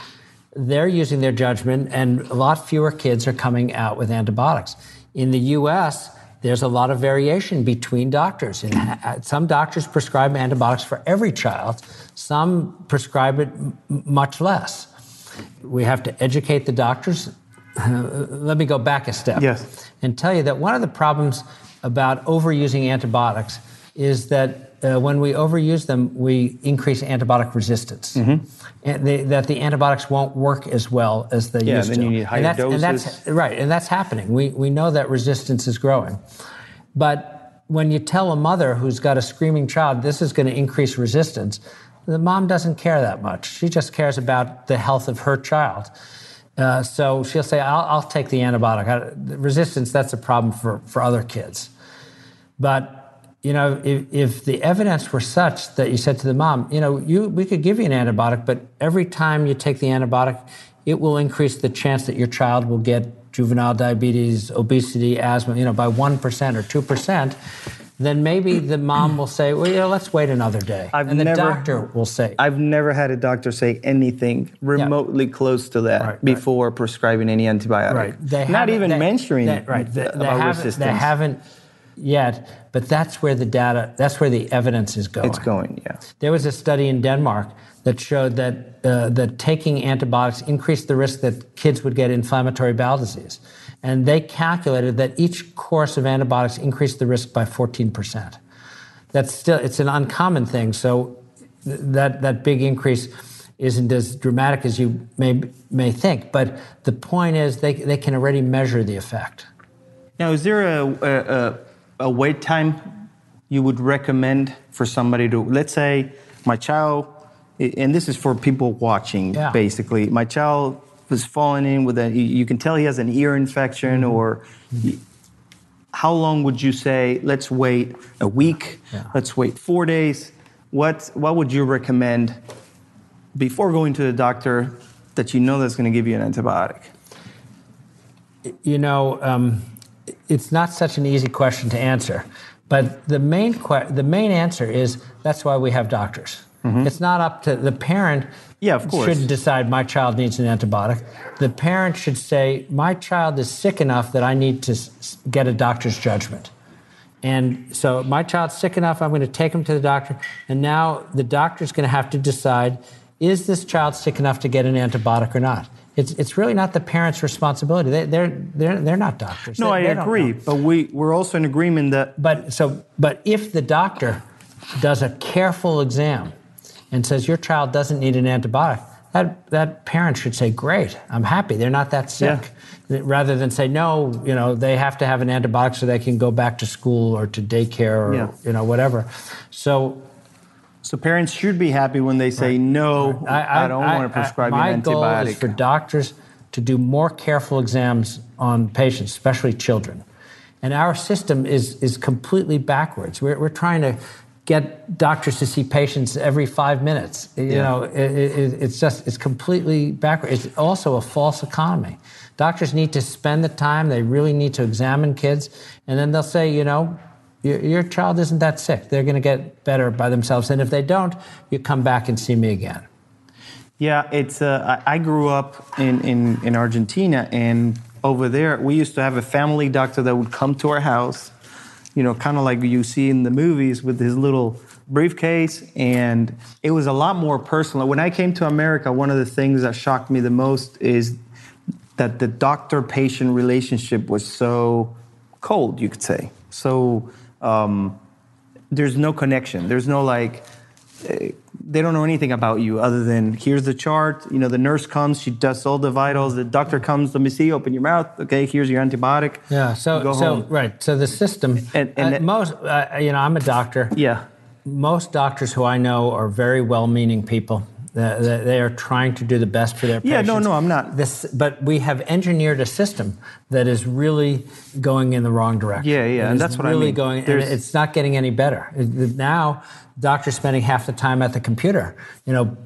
they're using their judgment, and a lot fewer kids are coming out with antibiotics. In the U.S. There's a lot of variation between doctors. And uh, some doctors prescribe antibiotics for every child. Some prescribe it m- much less. We have to educate the doctors. let me go back a step Yes. and tell you that one of the problems about overusing antibiotics is that uh, when we overuse them, we increase antibiotic resistance. Mm-hmm. They, that the antibiotics won't work as well as they Yeah, used then to. you need higher and that's, and that's doses. right, and that's happening. We, we know that resistance is growing. But when you tell a mother who's got a screaming child, this is going to increase resistance, the mom doesn't care that much. She just cares about the health of her child. Uh, so she'll say, I'll, I'll take the antibiotic. I, the resistance, that's a problem for, for other kids. But you know, if, if the evidence were such that you said to the mom, you know, you, we could give you an antibiotic, but every time you take the antibiotic, it will increase the chance that your child will get juvenile diabetes, obesity, asthma, you know, by 1% or 2%, then maybe the mom will say, well, you know, let's wait another day. I've and the never- doctor will say, I've never had a doctor say anything remotely close to that Right, right. before prescribing any antibiotic. Right. They Not even they- mentioning they- right. They, they about haven't, resistance. they haven't yet, but that's where the data, that's where the evidence is going. It's going, yeah. There was a study in Denmark that showed that, uh, that taking antibiotics increased the risk that kids would get inflammatory bowel disease. And they calculated that each course of antibiotics increased the risk by 14%. That's still, it's an uncommon thing. So th- that, that big increase isn't as dramatic as you may, may think. But the point is, they, they can already measure the effect. Now, is there a, a, a, a wait time you would recommend for somebody to, let's say, my child, and this is for people watching, Yeah. basically. My child was falling in with a, you- can tell he has an ear infection, Mm-hmm. or how long would you say, let's wait a week, Yeah. let's wait four days? What, what would you recommend before going to the doctor that you know that's going to give you an antibiotic? You know, um, it's not such an easy question to answer. But the main, que- the main answer is that's why we have doctors. Mm-hmm. It's not up to the parent. Yeah, of course. Shouldn't decide my child needs an antibiotic. The parent should say my child is sick enough that I need to s- get a doctor's judgment. And so my child's sick enough, I'm going to take him to the doctor. And now the doctor's going to have to decide is this child sick enough to get an antibiotic or not? It's, it's really not the parent's responsibility. They, they're, they're, they're not doctors. No, They- I they agree, but we we're also in agreement that But so, but if the doctor does a careful exam and says your child doesn't need an antibiotic, that that parent should say, "Great, I'm happy. They're not that sick." Rather than say, "No, you know, they have to have an antibiotic so they can go back to school or to daycare or Yeah. you know whatever." So so parents should be happy when they say no. I, don't want to prescribe you my an goal antibiotic. is for doctors to do more careful exams on patients, especially children. And our system is, is completely backwards. We're, we're trying to get doctors to see patients every five minutes. You Yeah. know, it, it, it's just, it's completely backwards. It's also a false economy. Doctors need to spend the time, they really need to examine kids, and then they'll say, you know, your, child isn't that sick. They're going to get better by themselves. And if they don't, you come back and see me again. Yeah, it's. Uh, I grew up in, in, in Argentina, and over there we used to have a family doctor that would come to our house, you know, kind of like you see in the movies with his little briefcase, and it was a lot more personal. When I came to America, one of the things that shocked me the most is that the doctor-patient relationship was so cold, you could say. So um, there's no connection. There's no like they don't know anything about you other than here's the chart. You know, the nurse comes, she does all the vitals. The doctor comes, let me see, open your mouth. Okay, here's your antibiotic. Yeah. So, so home. right. So the system. And- and uh, that- most, uh, you know, I'm a doctor. Yeah. Most doctors who I know are very well-meaning people. They, are trying to do the best for their Yeah, patients. Yeah, no, no, I'm not. This, but we have engineered a system that is really going in the wrong direction. Yeah, yeah, and that's what I really mean. going, and it's not getting any better. Now, doctors spending half the time at the computer, you know,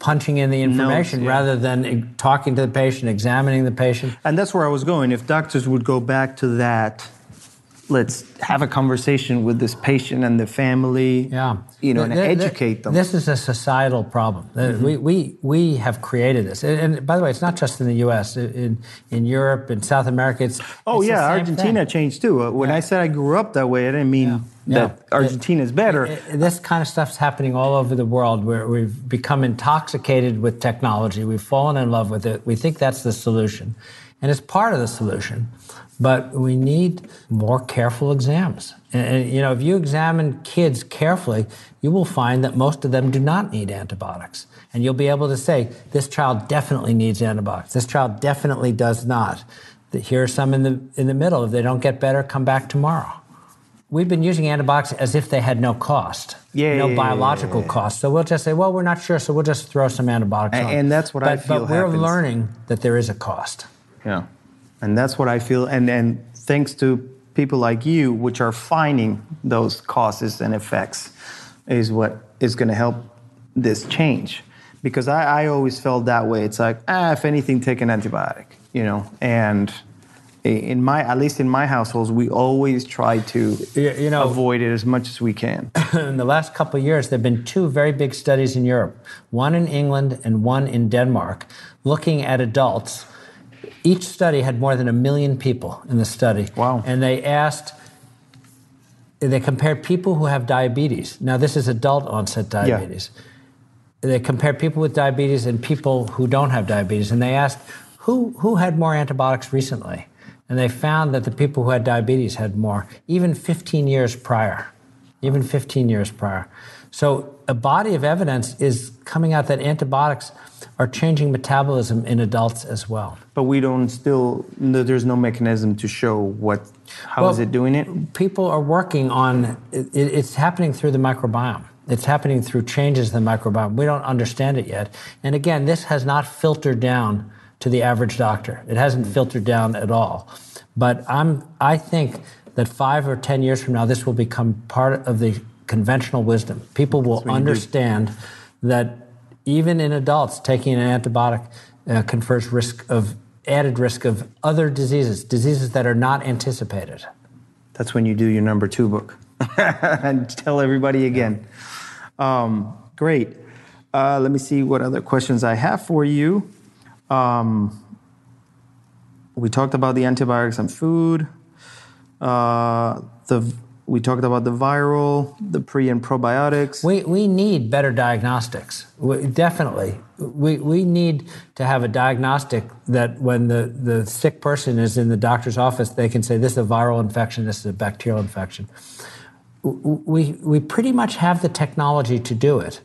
punching in the information yeah. rather than talking to the patient, examining the patient. And that's where I was going. If doctors would go back to that, let's have a conversation with this patient and the family. Yeah. You know, and Th- th- educate them. This is a societal problem. Uh, We, we, we have created this. And, and by the way, it's not just in the US, in, in Europe, in South America. It's, Oh it's the yeah, Argentina thing. changed too. Uh, When I said I grew up that way, I didn't mean Yeah. that Argentina is better. Uh, This kind of stuff's happening all over the world where we've become intoxicated with technology. We've fallen in love with it. We think that's the solution. And it's part of the solution. But we need more careful exams. And, you know, if you examine kids carefully, you will find that most of them do not need antibiotics. And you'll be able to say, this child definitely needs antibiotics. This child definitely does not. Here are some in the, in the middle. If they don't get better, come back tomorrow we've been using antibiotics as if they had no cost, Yeah, no yeah, biological yeah, cost. So we'll just say, well, we're not sure, so we'll just throw some antibiotics And- on. and that's what I but, feel But we're happens. learning that there is a cost. Yeah. And that's what I feel. And, and thanks to people like you, which are finding those causes and effects, is what is going to help this change. Because I, I always felt that way. It's like, ah, if anything, take an antibiotic, you know? And in my, at least in my households, we always try to You- you know- avoid it as much as we can. in the last couple of years, there have been two very big studies in Europe, one in England and one in Denmark, looking at adults. Each study had more than a million people in the study. Wow. And they asked, they compared people who have diabetes. Now, this is adult onset diabetes. Yeah. They compared people with diabetes and people who don't have diabetes. And they asked, who, who had more antibiotics recently? And they found that the people who had diabetes had more, even 15 years prior. Even 15 years prior. So a body of evidence is coming out that antibiotics are changing metabolism in adults as well. But we don't still, no, there's no mechanism to show what, how is Well, it doing it? People are working on it, it's happening through the microbiome. It's happening through changes in the microbiome. We don't understand it yet. And again, this has not filtered down to the average doctor. It hasn't filtered down at all. But I'm, I think that five or 10 years from now, this will become part of the conventional wisdom. People will understand that even in adults, taking an antibiotic uh, confers risk of added risk of other diseases, diseases that are not anticipated. That's when you do your number two book and tell everybody again. Um, great. Uh, let me see what other questions I have for you. Um, we talked about the antibiotics and food. Uh, the we talked about the viral, the pre and probiotics. We, we need better diagnostics. We, definitely. We, we need to have a diagnostic that when the, the sick person is in the doctor's office, they can say, this is a viral infection, this is a bacterial infection. We, we pretty much have the technology to do it.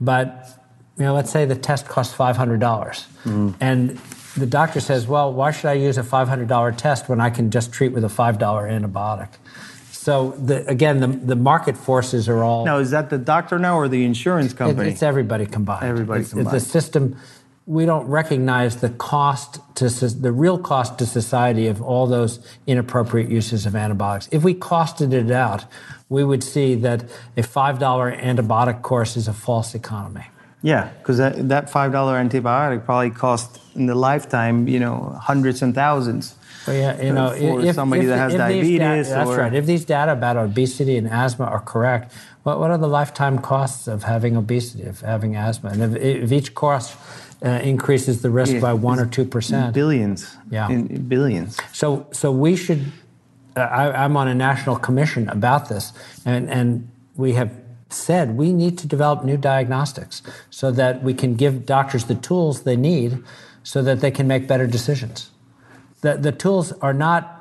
But, you know, let's say the test costs $500. Mm. And the doctor says, well, why should I use a $500 test when I can just treat with a $5 antibiotic? So the, again, the, the market forces are all. Now, is that the doctor now or the insurance company? It, it's everybody combined. Everybody it's, combined. A system. We don't recognize the cost to the real cost to society of all those inappropriate uses of antibiotics. If we costed it out, we would see that a five dollar antibiotic course is a false economy. Yeah, because that, that five dollar antibiotic probably cost in the lifetime, you know, hundreds and thousands. Well, yeah, you know, for if, somebody if, that has diabetes. Da- that's right. If these data about obesity and asthma are correct, what, what are the lifetime costs of having obesity, of having asthma? And if, if each cost uh, increases the risk yeah, by one or two percent, billions. Yeah, in, billions. So, so we should. Uh, I, I'm on a national commission about this, and and we have said we need to develop new diagnostics so that we can give doctors the tools they need so that they can make better decisions the, the tools are not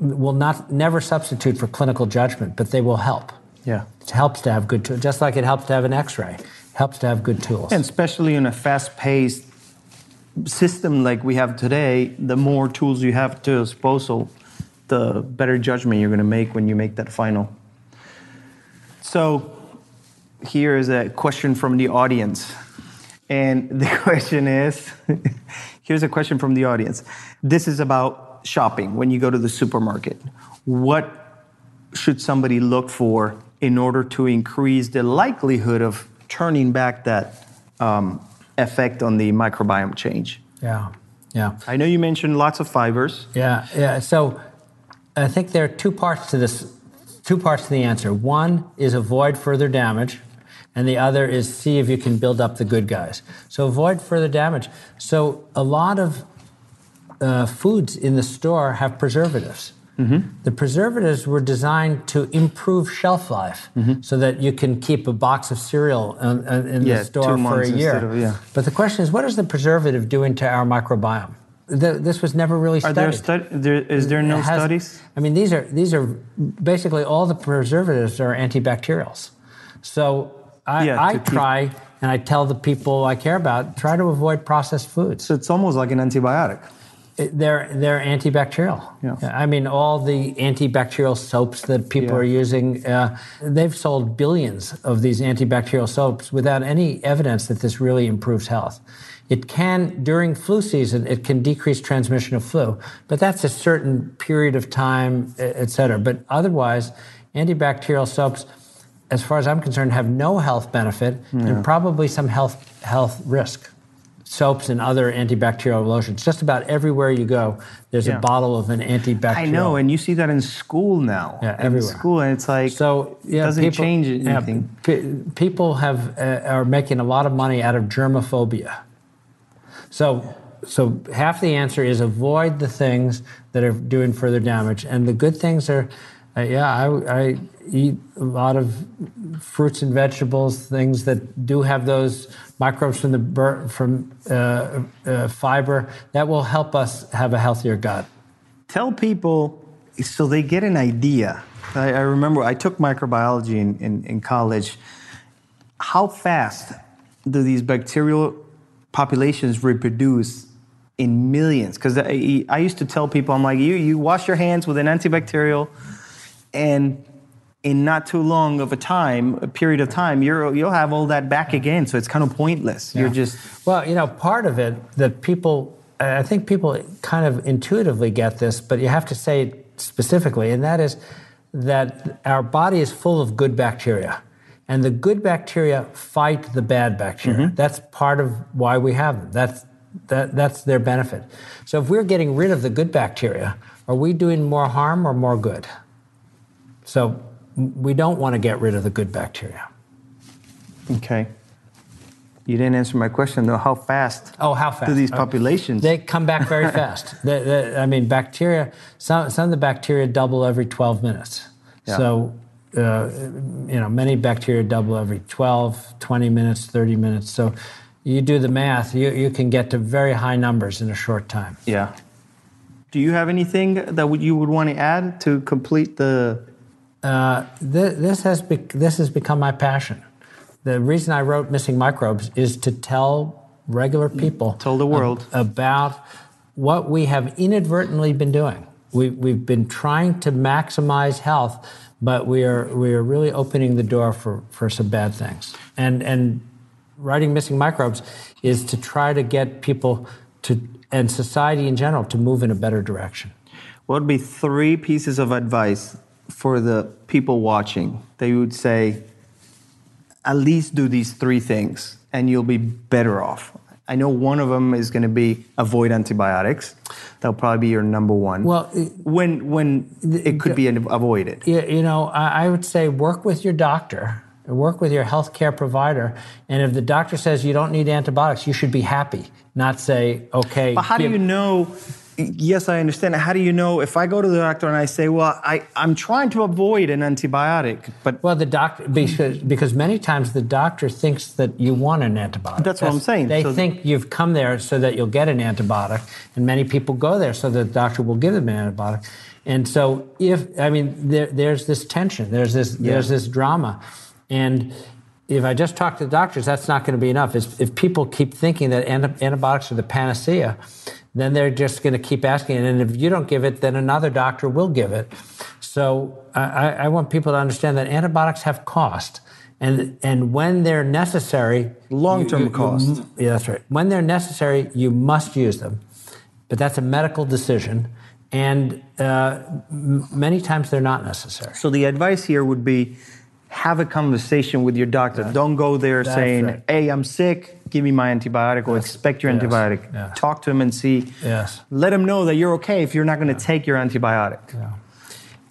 will not never substitute for clinical judgment, but they will help. Yeah, it helps to have good tools, just like it helps to have an X-ray. Helps to have good tools, and especially in a fast-paced system like we have today, the more tools you have to disposal, the better judgment you're going to make when you make that final. So, here is a question from the audience, and the question is. Here's a question from the audience. This is about shopping when you go to the supermarket. What should somebody look for in order to increase the likelihood of turning back that um, effect on the microbiome change? Yeah, yeah. I know you mentioned lots of fibers. Yeah, yeah. So I think there are two parts to this, two parts to the answer. One is avoid further damage, and the other is see if you can build up the good guys. So avoid further damage. So a lot of uh, foods in the store have preservatives. Mm-hmm. The preservatives were designed to improve shelf life mm-hmm. so that you can keep a box of cereal in, in yeah, the store for a year. Of, yeah. But the question is, what is the preservative doing to our microbiome? The, this was never really studied. Are there, stu- there is there no has, studies? I mean, these are these are basically all the preservatives are antibacterials. So I, yeah, I try keep... and I tell the people I care about try to avoid processed foods. So it's almost like an antibiotic. It, they're they're antibacterial. Yeah. I mean, all the antibacterial soaps that people yeah. are using, uh, they've sold billions of these antibacterial soaps without any evidence that this really improves health. It can, during flu season, it can decrease transmission of flu, but that's a certain period of time, et cetera. But otherwise, antibacterial soaps as far as I'm concerned, have no health benefit yeah. and probably some health health risk. Soaps and other antibacterial lotions. Just about everywhere you go, there's yeah. a bottle of an antibacterial. I know, and you see that in school now. Yeah, everywhere. In school, and it's like so. Yeah, it doesn't people, change anything. Yeah, p- people have uh, are making a lot of money out of germophobia. So so half the answer is avoid the things that are doing further damage, and the good things are uh, yeah, I, I, eat a lot of fruits and vegetables, things that do have those microbes from the from uh, uh, fiber that will help us have a healthier gut. Tell people so they get an idea. I, I remember I took microbiology in, in, in college. How fast do these bacterial populations reproduce in millions? Because I, I used to tell people, I'm like, you, you wash your hands with an antibacterial and in not too long of a time, a period of time, you're, you'll have all that back again. So it's kind of pointless. Yeah. You're just well, you know, part of it that people, I think people kind of intuitively get this, but you have to say it specifically, and that is that our body is full of good bacteria. And the good bacteria fight the bad bacteria. Mm-hmm. That's part of why we have them. That's that, that's their benefit. So if we're getting rid of the good bacteria, are we doing more harm or more good? So we don't want to get rid of the good bacteria. Okay. You didn't answer my question though. How fast? Oh, how fast? Do these populations? They come back very fast. The- the- I mean, bacteria. Some some of the bacteria double every 12 minutes. Yeah. So, uh, you know, many bacteria double every 12, 20 minutes, 30 minutes. So, you do the math. You you can get to very high numbers in a short time. yeah. Do you have anything that would- you would want to add to complete the? Uh, th- this has bec this has become my passion. The reason I wrote Missing Microbes is to tell regular people, Tell the world. ab- about what we have inadvertently been doing. We, we've been trying to maximize health, but we are we are really opening the door for, for some bad things. And and writing Missing Microbes is to try to get people to and society in general to move in a better direction. What would be three pieces of advice for the people watching they would say, at least do these three things and you'll be better off? I know one of them is going to be avoid antibiotics. That'll probably be your number one. Well, it- when when it could be avoided. you, you know, I, I would say work with your doctor, work with your healthcare provider, and if the doctor says you don't need antibiotics, you should be happy, not say, okay. But how do you know? Yes, I understand. How do you know if I go to the doctor and I say, "Well, I, I'm trying to avoid an antibiotic," but Well, the doctor, because, because many times the doctor thinks that you want an antibiotic. That's what I'm saying. They So- think you've come there so that you'll get an antibiotic, and many people go there so that the doctor will give them an antibiotic. And so, if I mean, there, there's this tension, there's this, there's this drama, and if I just talk to the doctors, that's not going to be enough. If, if people keep thinking that anti- antibiotics are the panacea, then they're just going to keep asking. And if you don't give it, then another doctor will give it. So I, I want people to understand that antibiotics have cost. And, and when they're necessary, Long-term you- you- cost. yeah, that's right. When they're necessary, you must use them. But that's a medical decision. And uh, m- many times they're not necessary. So the advice here would be have a conversation with your doctor. Don't go there That's saying, right. "Hey, I'm sick. Give me my antibiotic," or expect your yes, antibiotic. yes. Talk to him and see. Yes. Let him know that you're okay if you're not going to take your antibiotic.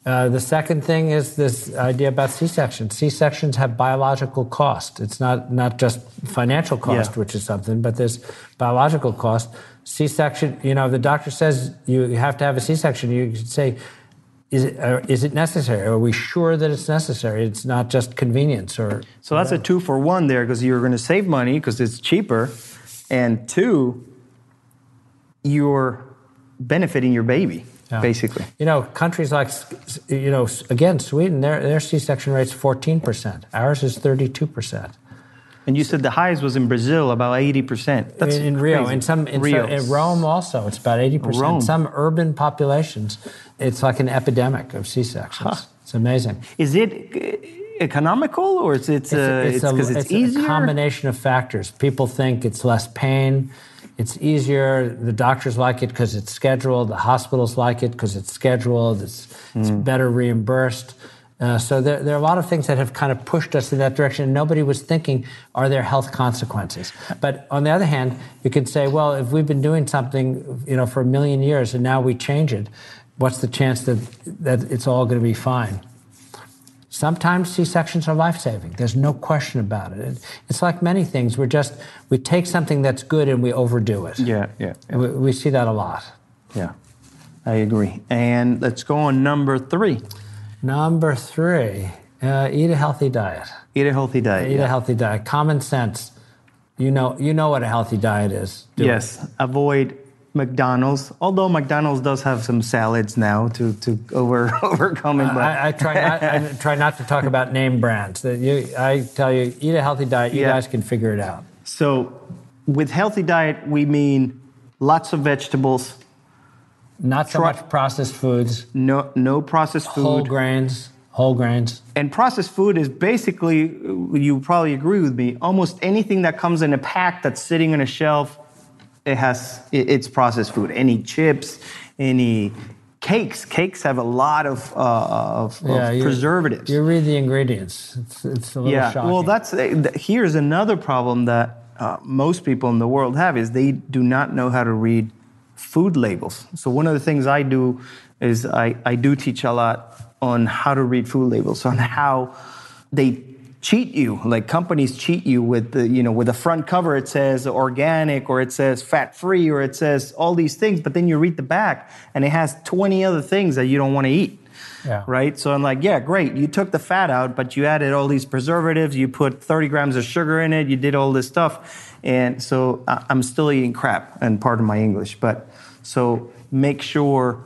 Uh, the second thing is this idea about C-sections. C-sections have biological cost. It's not, not just financial cost, Yeah. which is something, but there's biological cost. C-section, you know, the doctor says you have to have a C-section. You should say, is it, uh, is it necessary? Are we sure that it's necessary? It's not just convenience or. So that's a two for one there because you're going to save money because it's cheaper, and two, you're benefiting your baby Yeah. basically. You know, countries like, you know, again, Sweden, their, their C-section rate's 14%. Ours is 32%. And you said the highest was in Brazil, about 80%. That's in, in Rio, crazy. in some in, Rio. so- in Rome also, it's about eighty Rome. percent. Some urban populations, it's like an epidemic of C sections. It's amazing. Is it uh, economical or is it, uh, it's a- because it's, it's a combination of factors. People think it's less pain, it's easier. The doctors like it because it's scheduled. The hospitals like it because it's scheduled. It's, it's Hmm. better reimbursed. Uh, so there, there are a lot of things that have kind of pushed us in that direction. And Nobody was thinking, are there health consequences? But on the other hand, you could say, well, if we've been doing something, you know, for a million years and now we change it, what's the chance that that it's all going to be fine? Sometimes C-sections are life-saving. There's no question about it. It- It's like many things. We're just we take something that's good and we overdo it. Yeah, yeah, yeah. We, we see that a lot. Yeah, I agree. And let's go on number three. Number three, uh, eat a healthy diet. Eat a healthy diet. Eat yeah. a healthy diet. Common sense. You know, you know what a healthy diet is. Do it. Yes, avoid McDonald's. Although McDonald's does have some salads now to, to over overcome it. But I, I try not. I try not to talk about name brands. You, I tell you, eat a healthy diet. You Yeah. guys can figure it out. so, with healthy diet, we mean lots of vegetables, Not so much processed foods, no no processed food. whole grains, whole grains. And processed food is basically, you probably agree with me, almost anything that comes in a pack that's sitting on a shelf, it has, it- it's processed food. Any chips, any cakes. Cakes have a lot of, uh, of, of you- preservatives. You read the ingredients. It's, it's a little yeah. shocking. Well, that's, uh, here's another problem that uh, most people in the world have is they do not know how to read food labels. So one of the things I do is I, I do teach a lot on how to read food labels, on how they cheat you. Like companies cheat you with the you know with the front cover it says organic or it says fat free or it says all these things but then you read the back and it has 20 other things that you don't want to eat. Yeah. right? So i'm like yeah great. You took the fat out but you added all these preservatives. You put 30 grams of sugar in it. You did all this stuff. And so i'm still eating crap and pardon my english but so make sure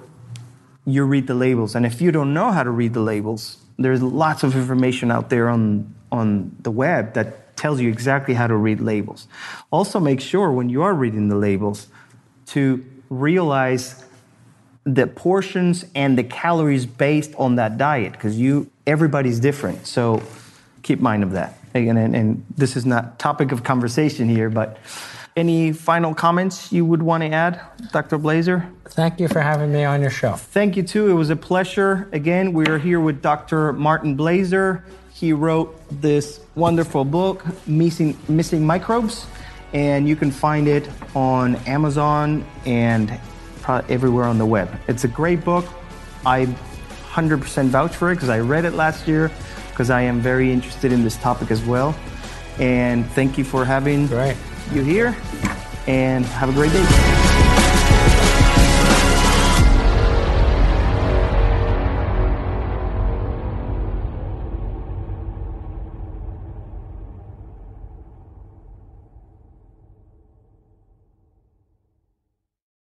you read the labels. And if you don't know how to read the labels, there's lots of information out there on, on the web that tells you exactly how to read labels. Also, make sure when you are reading the labels to realize the portions and the calories based on that diet because you everybody's different so keep mind of that and, and this is not topic of conversation here but any final comments you would want to add dr Blaser Thank you for having me on your show. Thank you too. It was a pleasure. Again, we are here with Dr. Martin Blaser. He wrote this wonderful book, Missing, Missing Microbes, and you can find it on Amazon and probably everywhere on the web. It's a great book. I 100% vouch for it because I read it last year because I am very interested in this topic as well. And thank you for having Great. You here and have a great day.